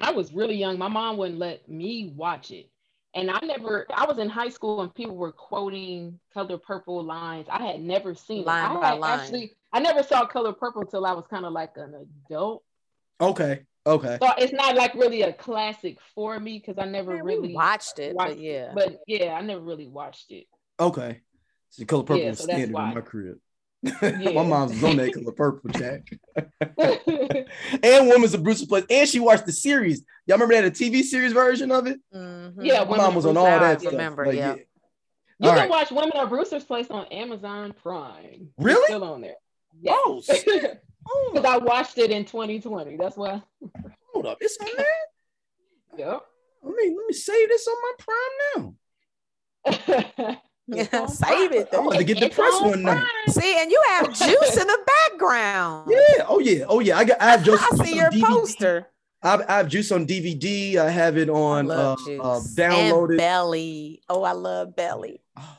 I was really young. My mom wouldn't let me watch it. And I never, I was in high school and people were quoting Color Purple lines. I had never seen Line it. I by line. actually, I never saw Color Purple until I was kind of like an adult. Okay. Okay. So it's not like really a classic for me because I never Man, we really watched it, watched but yeah. But yeah, I never really watched it. Okay. So color purple Yeah, so standard why. in my crib. Yeah. my mom's on that color purple, Jack. (laughs) and Women's of Bruce's Place. And she watched the series. Y'all remember that a TV series version of it? Mhm. Yeah, My Women mom was on all that I stuff. remember, Like, yeah. You All can right. watch Women of Brewster's Place on Amazon Prime. It's Really? still on there. Yeah. Oh, Because (laughs) up. I watched it in 2020. That's why. Hold up. It's on there. Yep. Let me let me save this on my prime now. (laughs) It's on Save it, I'm though. about to get It's depressed one night. See, and you have juice in the background. Yeah. Oh yeah. Oh yeah. I got. I have just. (laughs) I see your DVD. poster. I have, I have juice on DVD. I have it on uh, uh, downloaded. And belly. Oh, I love belly. Oh,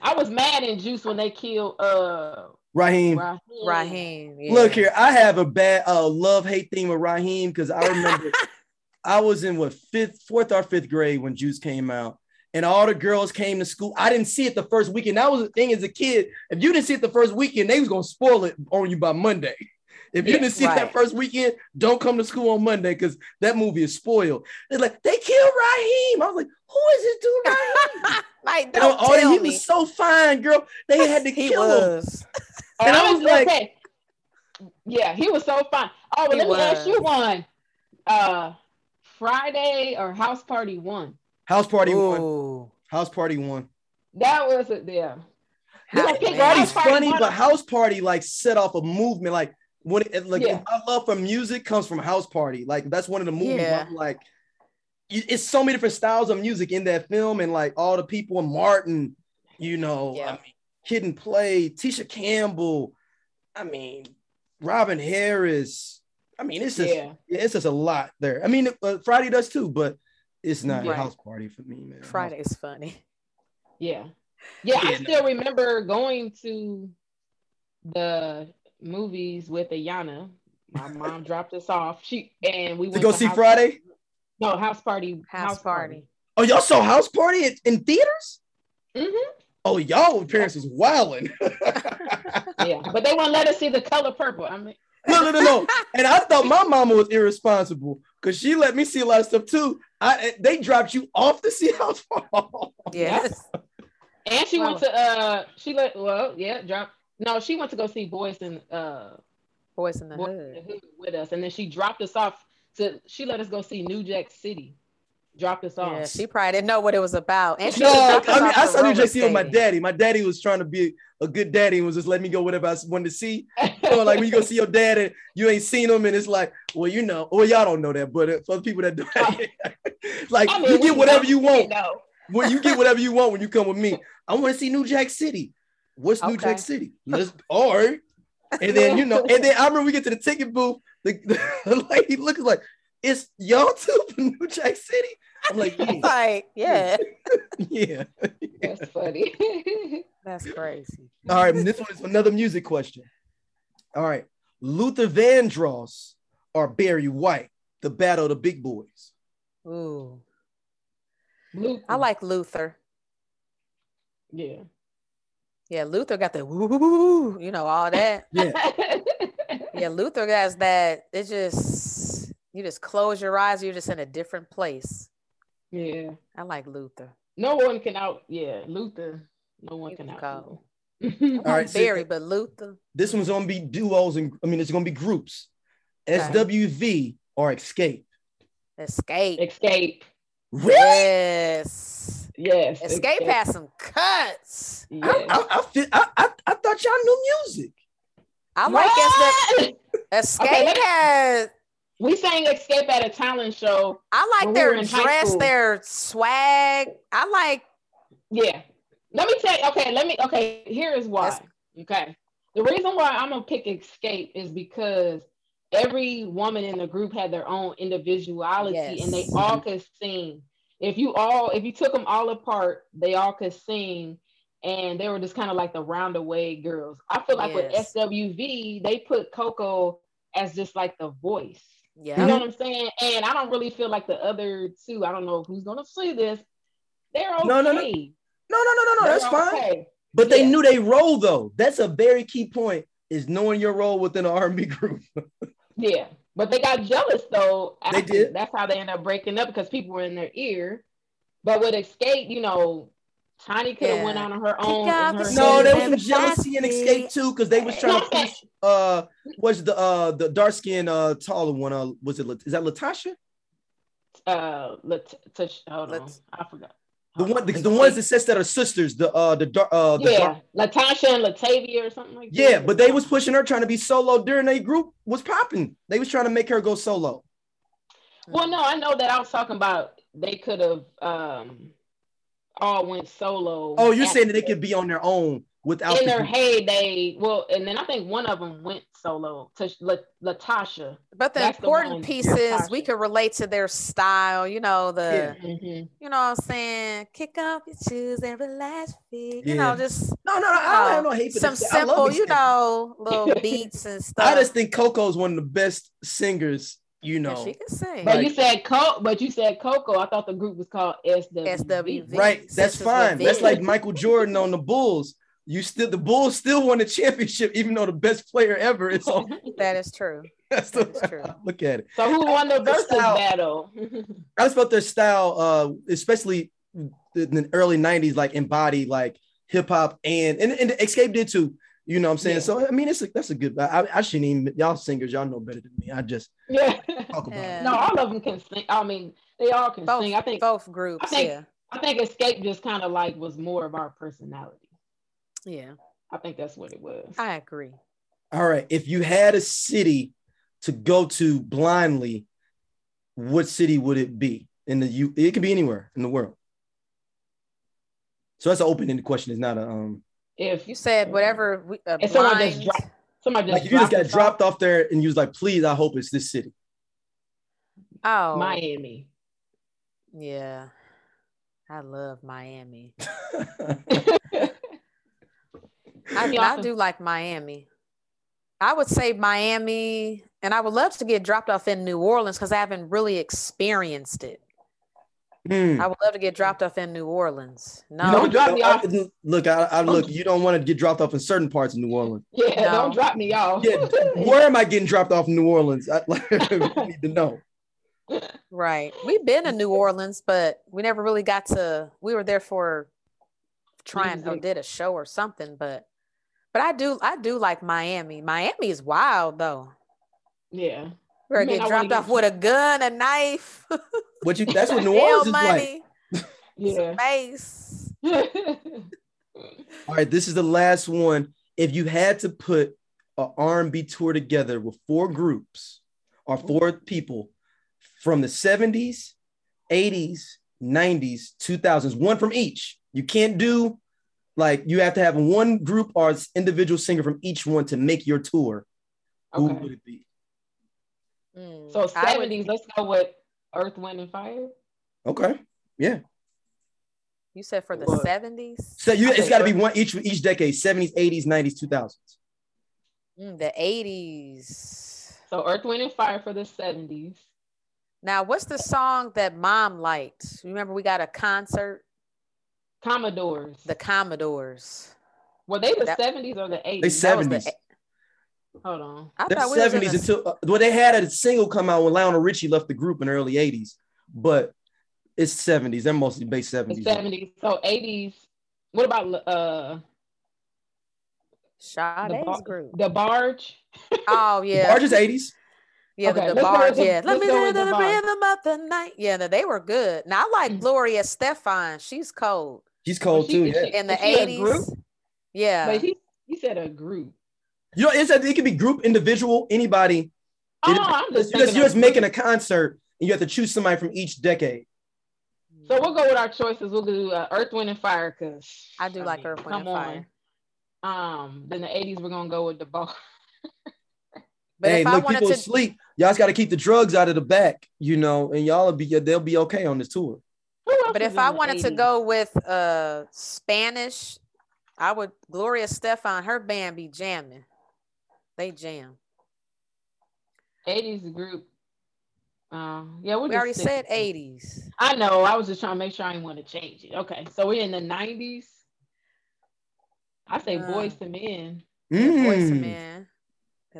I was mad in Juice when they killed uh Raheem. Raheem. Raheem. yeah. Look here, I have a bad uh, love hate theme with Raheem because I remember (laughs) I was in what fifth, fourth or fifth grade when Juice came out, and all the girls came to school. I didn't see it the first weekend. That was the thing as a kid. If you didn't see it the first weekend, they was gonna spoil it on you by Monday. If you Yeah, didn't see right. that first weekend, don't come to school on Monday because that movie is spoiled. They're like, they killed Raheem. I was like, who is this dude (laughs) Raheem? like, And don't all- tell he me. was so fine, girl. They had to (laughs) he kill him. was. Oh, (laughs) And I was like- okay. yeah, he was so fine. Oh, He let me ask you one. Uh, Friday or House Party One? House party one. Ooh. House party one. That was it. Yeah. How- don't pick man. Party's House Party funny, one- but House Party like set off a movement. Like when it, like Yeah. my love for music comes from House Party. Like that's one of the movies. Yeah. Like, it's so many different styles of music in that film, and like all the people in Martin, you know, Yeah. I mean, Kid and Play, Tisha Campbell. I mean, Robin Harris. I mean, it's just Yeah. yeah, it's just a lot there. I mean, uh, Friday does too, but it's not Right. House Party for me, man. Friday's funny. Yeah. Yeah, I Yeah, no. still remember going to the movies with Ayana. My mom (laughs) dropped us off. She and we to went go see House- Friday. No, house party. House, party. Oh, y'all saw House Party in, in theaters? hmm Oh, y'all parents was wilding. (laughs) Yeah, but they won't let us see the color purple. I mean, no, no, no, no. And I thought my mama was irresponsible because she let me see a lot of stuff too. I they dropped you off to see House Party. Yes. and she went to uh, she let well, yeah, drop. No, she went to go see Boys and uh Boys in the Boys in Hood. the Hood with us, and then she dropped us off to. She let us go see New Jack City. Dropped us off. Yeah, she probably didn't know what it was about. And she No, dropped us I mean I saw New roller Jack City with my daddy. My daddy was trying to be a good daddy and was just letting me go whatever I wanted to see. (laughs) You know, like when you go see your dad and you ain't seen him, and it's like, well, you know, well, y'all don't know that, but uh, for the people that do, (laughs) like I mean, you get whatever you want. know. when you get whatever you want when you come with me. (laughs) I want to see New Jack City. What's New Jack City? Let's all right. And then you know, and then I remember we get to the ticket booth. The, the lady looks like it's y'all too from New Jack City. I'm like, yeah, Like, (laughs) yeah, yeah. That's funny. (laughs) that's crazy. All right, this one is another music question. All right, Luther Vandross or Barry White, the battle of the big boys. Ooh, Luke. I like Luther. Yeah. Yeah, Luther got the woo, woo, woo, woo, you know, all that. (laughs) Yeah, Yeah, Luther has that. It just you just close your eyes, you're just in a different place. Yeah. I like Luther. No one can out. Yeah, Luther. No one He can was out. cold. him. All right, so- Barry, but Luther. this one's gonna be duos and I mean it's gonna be groups. SWV or Xscape. Xscape. Xscape. Really? Yes. Yes. Xscape has some cuts. Yeah. I, I, I, feel- I, I, I thought y'all knew music. I like Xscape. What? Xscape Okay, let me- has. We sang Xscape at a talent show. I like we their high dress, their swag. I like. Yeah. Let me tell you. Okay. Let me. Okay. Here is why. Yes. Okay. The reason why I'm gonna pick Xscape is because every woman in the group had their own individuality, and they all could sing. If you all, if you took them all apart, they all could sing, and they were just kind of like the roundaway girls. I feel like Yes. with SWV, they put Coko as just like the voice. Yeah. You know what I'm saying? And I don't really feel like the other two. I don't know who's gonna see this. They're okay. No, no, no. No, no, no, no, no. That's They're fine. okay. But they Yeah. knew they role though. That's a very key point. Is knowing your role within an R&B group. (laughs) Yeah, but they got jealous though. They did. That's how they ended up breaking up because people were in their ear. But with Xscape, you know, Tiny could have Yeah. went on her own. out in the her no, shade there was some jealousy and Xscape too, because they was trying to push. Uh, was the uh the dark skin uh taller one? Uh, was it is that Latasha? uh, Lat- Tush- hold on, Let's- I forgot. The Hold one, the, the ones that says that are sisters. The uh the dark uh the yeah, dark, Latasha and Latavia or something like that. yeah, but they was pushing her trying to be solo during a group was popping. They was trying to make her go solo. Well, no, I know that I was talking about they could have um all went solo. Oh, you're saying that they could be on their own without in the their group. heyday. Well, and then I think one of them went solo to La- Latasha. But the That's important one, piece is we could relate to their style, you know, the Yeah. Mhm. you know what I'm saying, kick off your shoes and relax feet. You Yeah. know, just No, no, no. I don't have no hate for some this. I love simple, you know, little (laughs) beats and stuff. I just think Coko's one of the best singers. You Yeah, know, she can sing. But Like- you said Co, but you said Coko. I thought the group was called SWV. SWV. right? That's Sisters fine. That's like Michael Jordan on the Bulls. You still the Bulls still won the championship, even though the best player ever is on. (laughs) that is true. (laughs) That's the That is true. (laughs) look at it. So who won the Their Verzuz style- battle? I just felt their style, uh, especially in the early '90s, like embodied like hip hop and, and and Xscape did too. You know what I'm saying? Yeah. So I mean, it's a, that's a good. I, I shouldn't even y'all singers, y'all know better than me. I just yeah. talk about Yeah. it. No, all of them can sing. I mean, they all can Both, sing. I think. both groups. think- yeah. I think Xscape just kind of like was more of our personality. Yeah. I think that's what it was. I agree. All right. If you had a city to go to blindly, what city would it be? In the you it could be anywhere in the world. So that's an open-ended question. It's not a um If You said whatever we uh, If someone just dropped- somebody just like you just got dropped off there and you was like, please, I hope it's this city. Oh Miami. yeah. I love Miami. (laughs) (laughs) I, Yeah, I I- do like Miami. I would say Miami, and I would love to get dropped off in New Orleans because I haven't really experienced it. Hmm. I would love to get dropped off in New Orleans. No, Don't drop me off. Look, I, I look. You don't want to get dropped off in certain parts of New Orleans. Yeah, No. don't drop me off. Yeah, (laughs) where am I getting dropped off in New Orleans? I, (laughs) like, I need to know. right. We've been in New Orleans, but we never really got to. We were there for trying or did a show or something, but but I do I do like Miami. Miami is wild though. yeah. We're Man, getting dropped off with a gun, a knife, What you? That's what (laughs) New hell Orleans is like. Yeah. space. (laughs) All right, this is the last one. If you had to put an R&B tour together with four groups or four people from the 70s, 80s, 90s, 2000s, one from each. You can't do like you have to have one group or s- individual singer from each one to make your tour. Who would it be? Mm, So seventies, let's go with Earth, Wind, and Fire. Okay. Yeah. you said for the seventies, So you I it's think got to be one each each decade, 70s, 80s, 90s, 2000s. Mm, the eighties. So Earth, Wind, and Fire for the seventies. Now, what's the song that Mom liked? Remember, we got a concert, Commodores. the Commodores. Were they the seventies or the eighties? That was 70s. the- Hold on. I The thought we was in 70s the- until uh, well, they had a single come out when Lionel Richie left the group in the early 80s, but it's 70s. They're mostly based 70s. seventies. So eighties. What about uh the, Sade's bar- group. the barge? Oh The yeah, Barge is 80s. yeah, Okay, the let's go DeBarge. with the- Yeah, let me go do with the rhythm of the night. Yeah, no, they were good. Now I like Mm. Gloria Estefan. She's cold She's cold she- too. is Yeah. in the Is she a eighties. Yeah, But he he said a group. You know, it's a, it could be group, individual, anybody. Oh, It- I'm You're just just, thinking you're just making a concert and you have to choose somebody from each decade. So we'll go with our choices. We'll do uh, Earth, Wind, and Fire because I do like Earth, Wind, and Fire. Um, then the eighties we're gonna go with the bar. (laughs) But hey, if I look, wanted people to, asleep. Y'all just got to keep the drugs out of the back, you know, and y'all will be they'll be okay on this tour. But if I the wanted to go with uh Spanish, I would Gloria Estefan, her band be jamming. They jam. 80s group. Uh, yeah, we'll We just already stick said 80s. I know. I was just trying to make sure I didn't want to change it. Okay, so we're in the 90s. I say Uh, Boyz II Men. Yeah, Boyz II Mm. Men.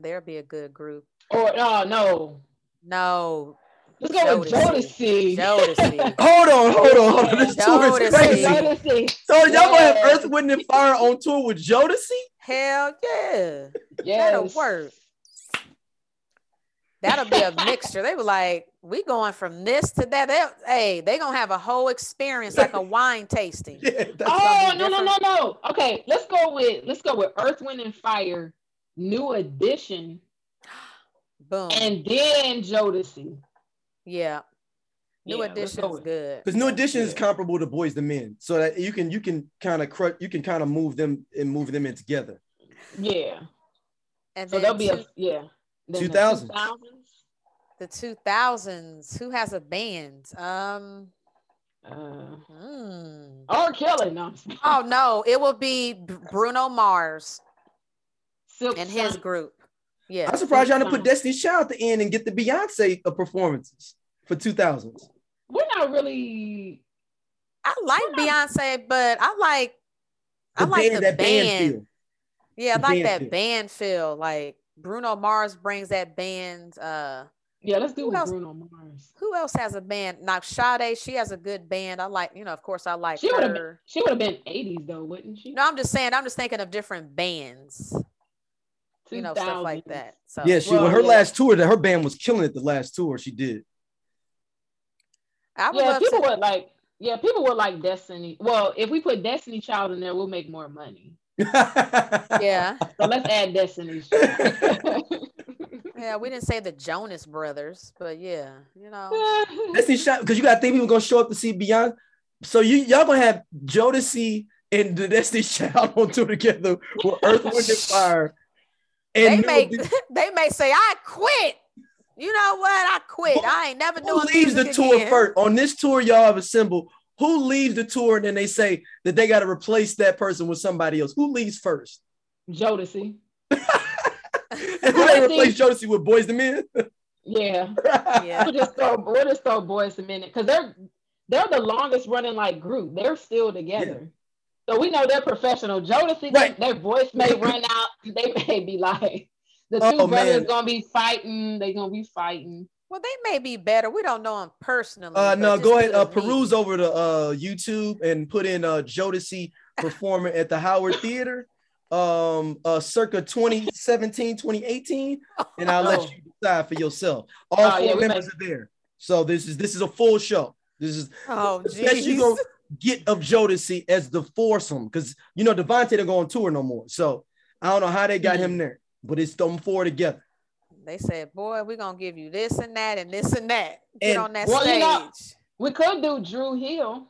There'll be a good group. Or no, no. No, Let's go with Jodeci. Jodeci. Jodeci. (laughs) Hold on, hold on, hold on. This tour is Jodeci. crazy. Jodeci. So y'all gonna have Earth, Wind, and Fire on tour with Jodeci? Hell yeah. Yes. That'll work. That'll be a mixture. They were like, we going from this to that. They, hey, they gonna have a whole experience like a (laughs) wine tasting. Yeah, Oh be no no no no. Okay, let's go with let's go with Earth, Wind, and Fire, New Edition, (gasps) Boom. and then Jodeci. yeah. New Yeah, edition is good. because New Edition is comparable to Boyz II Men, so that you can you can kind of cr- you can kind of move them and move them in together. Yeah. And So then there'll be a yeah. Then the 2000s. 2000s. the two thousands. Who has a band? Um. Uh, hmm. R. Kelly, no. Oh no, it will be Bruno Mars Silk and his group. Yeah. I'm surprised y'all didn't put Destiny's Child at the end and get the Beyonce performances for 2000s. We're not really. I like Beyonce, but I like I The like band, the that band band. feel. Yeah, I like band that feel. band feel. Like Bruno Mars brings that band. Uh, Yeah, let's do Who with else? Bruno Mars. who else has a band? Now Sade, she has a good band. I like, you know, of course, I like She would have been. She would have been 80s though, wouldn't she? No, I'm just saying. I'm just thinking of different bands. You know, stuff like that. So Yeah, she Well, well, her yeah. last tour that her band was killing it. The last tour she did. I would Yeah, love people to. would like. Yeah, people would like Destiny. Well, if we put Destiny Child in there, we'll make more money. Yeah, (laughs) So let's add Destiny. (laughs) (laughs) Yeah. We didn't say the Jonas Brothers, but yeah, you know. Destiny's Child because you got to think people gonna show up to see Beyonce. So you y'all gonna have Jodeci and the Destiny's Child on tour together with Earth, Wind, and Fire. they And may they may say I quit. You know what? I quit. I ain't never who doing leaves the tour again. first? On this tour, y'all have assembled. Who leaves the tour and then they say that they got to replace that person with somebody else? Who leaves first? Jodeci. (laughs) (laughs) And who they replace Jodeci with? Boyz II Men. Yeah. Yeah. (laughs) We'll just throw we'll just throw Boyz II Men because they're they're the longest running like group. They're still together. So we know they're professional. Jodeci, Right. their voice may run out. They may be like the two Oh, brothers man. gonna be fighting. They're gonna be fighting. Well, they may be better. We don't know them personally. Uh, no, go ahead. Uh, as me. peruse over to uh, YouTube and put in uh, Jodeci performer at the Howard Theater, um, uh, circa 2017, 2018, and I'll let Oh. you decide for yourself. All Oh, four yeah, we members are there, so this is this is a full show. This is Oh, the best you gonna get of Jodeci as the foursome because you know DeVante don't go on tour no more, so I don't know how they got Mm. him there, but it's them four together. They said, "Boy, we're gonna give you this and that and this and that. Get And- on that Well, you stage." know- We could do Dru Hill,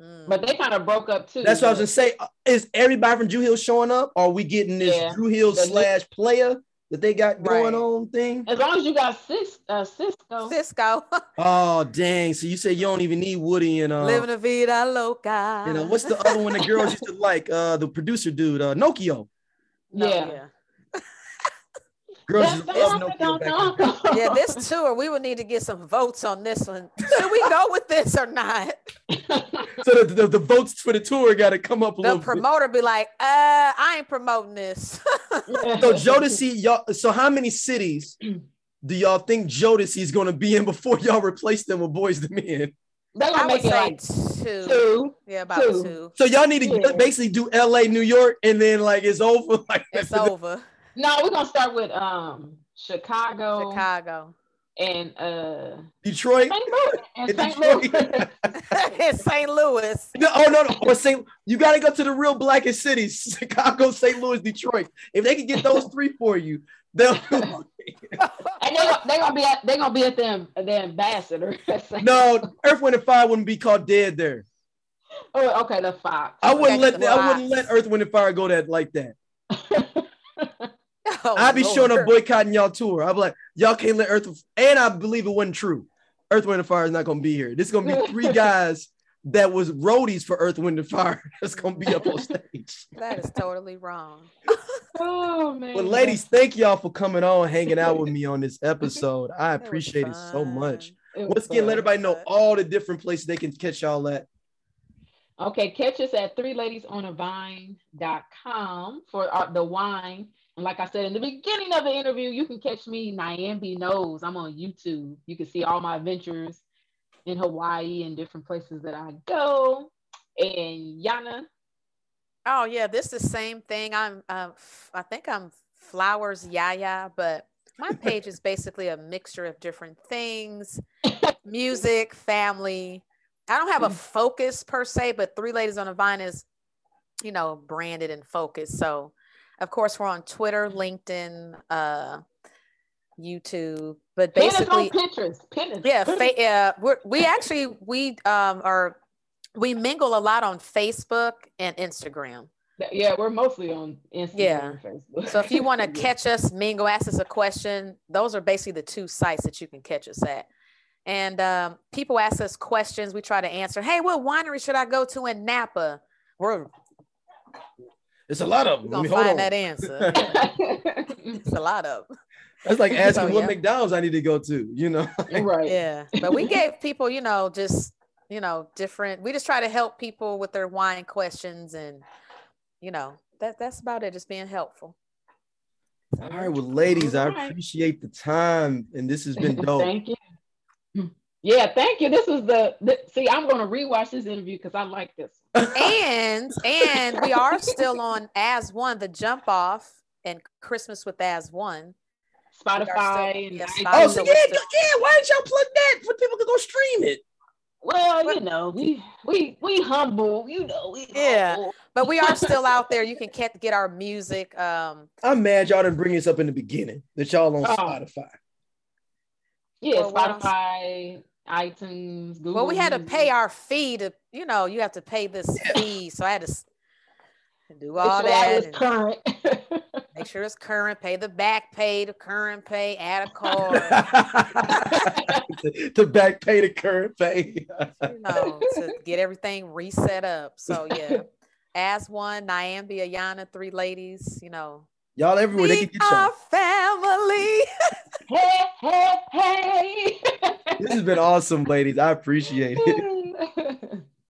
Mm. but they kind of broke up too. That's what I was gonna say. Is everybody from Dru Hill showing up? Or are we getting this Yeah. Dru Hill The- slash player that they got going Right. on thing? As long as you got Cis, uh, Sisqó. Sisqó, (laughs) Oh dang! So you say you don't even need Woody and uh, living a vida loca. you know what's the other one the girls used to like? Uh, the producer dude, uh, Nokio. No, Yeah. Girls That's used the to love one Nokio that back don't yeah. This tour, we would need to get some votes on this one. Should we go with this or not? (laughs) So the, the, the votes for the tour got to come up a The little bit. promoter be like, "Uh, I ain't promoting this." (laughs) (laughs) So Jodeci, y'all. So how many cities do y'all think Jodeci is going to be in before y'all replace them with Boyz II Men? They're I gonna would make it say like two. two. Yeah, about two. two. So y'all need to Yeah. basically do L.A., New York, and then like it's over. Like It's over. No, we're gonna start with um Chicago, Chicago. and uh Detroit. St. Louis. And St. Detroit. Louis. (laughs) it's St. Louis. No, oh no, no. Or St. You got to go to the real blackest cities: (laughs) Chicago, St. Louis, Detroit. If they can get those three for you, they'll. (laughs) and they're gonna, they gonna be at they're gonna be at the, the ambassador. no, Earth, Wind, and Fire wouldn't be called dead there. Oh, okay, the Fox. I wouldn't Okay, let the I wouldn't let Earth, Wind, and Fire go that like that. Oh, I'd be showing up boycotting y'all tour. I'd be like, y'all can't let Earth, and I believe it wasn't true. Earth, Wind, and Fire is not gonna be here. This is gonna be three (laughs) guys that was roadies for Earth, Wind, and Fire (laughs) that's gonna be up on (laughs) stage. That is totally wrong. Oh man. But ladies, thank y'all for coming on, hanging out with me on this episode. I appreciate it so much. fun. It was Once again, let everybody know all the different places they can catch y'all at. Okay, catch us at three ladies on a vine.com for uh, the wine. Like I said in the beginning of the interview, you can catch me, Nyambi Knows. I'm on YouTube. You can see all my adventures in Hawaii and different places that I go. And Yana, Oh yeah, this is the same thing. I'm uh, I think I'm flowers yaya, but my page is basically a mixture of different things, music, family. I don't have a focus per se, but Three Ladies on a Vine is, you know, branded and focused. So, of course, we're on Twitter, LinkedIn, uh, YouTube, but pin us on basically, Pinterest. Pinterest. yeah, fa- yeah. We're, we actually we um are we mingle a lot on Facebook and Instagram. Yeah, we're mostly on Instagram Yeah. and Facebook. So if you want to (laughs) catch us, mingle, ask us a question, those are basically the two sites that you can catch us at. And um, people ask us questions, we try to answer. Hey, what winery should I go to in Napa? We're, It's a lot of them. I gonna mean, hold find on. that answer. (laughs) it's a lot of. That's like (laughs) asking So, what yeah. McDonald's I need to go to, you know? (laughs) right. Yeah, but we gave people, you know, just you know, different. We just try to help people with their wine questions, and you know, that that's about it. Just being helpful. All right, well, ladies, I appreciate the time, and this has been dope. Thank you. Yeah, thank you. This was the, the see, I'm gonna rewatch this interview because I like this. And and we are still on as one the jump off and christmas with as one Spotify still- yeah. Spotify. oh, so yeah, yeah. Why didn't y'all plug that for people to go stream it? Well, you know, we we we humble, you know, we Yeah. humble. but we are still out there you (laughs) can get, get our music um I'm mad y'all didn't bring this up in the beginning that y'all on Oh. Spotify. Yeah, Well. Spotify, iTunes, Google. well we had to pay our fee to you know you have to pay this fee so i had to do all sure that was current. (laughs) make sure it's current pay the back pay the current pay add a (laughs) card to, to back pay the current pay. you know, to get everything reset up. So yeah, (laughs) as one, Nyambia, Yana, three ladies, you know. Y'all everywhere they We can get are y'all. family. (laughs) hey, hey, hey. This has been awesome, ladies. I appreciate it. (laughs)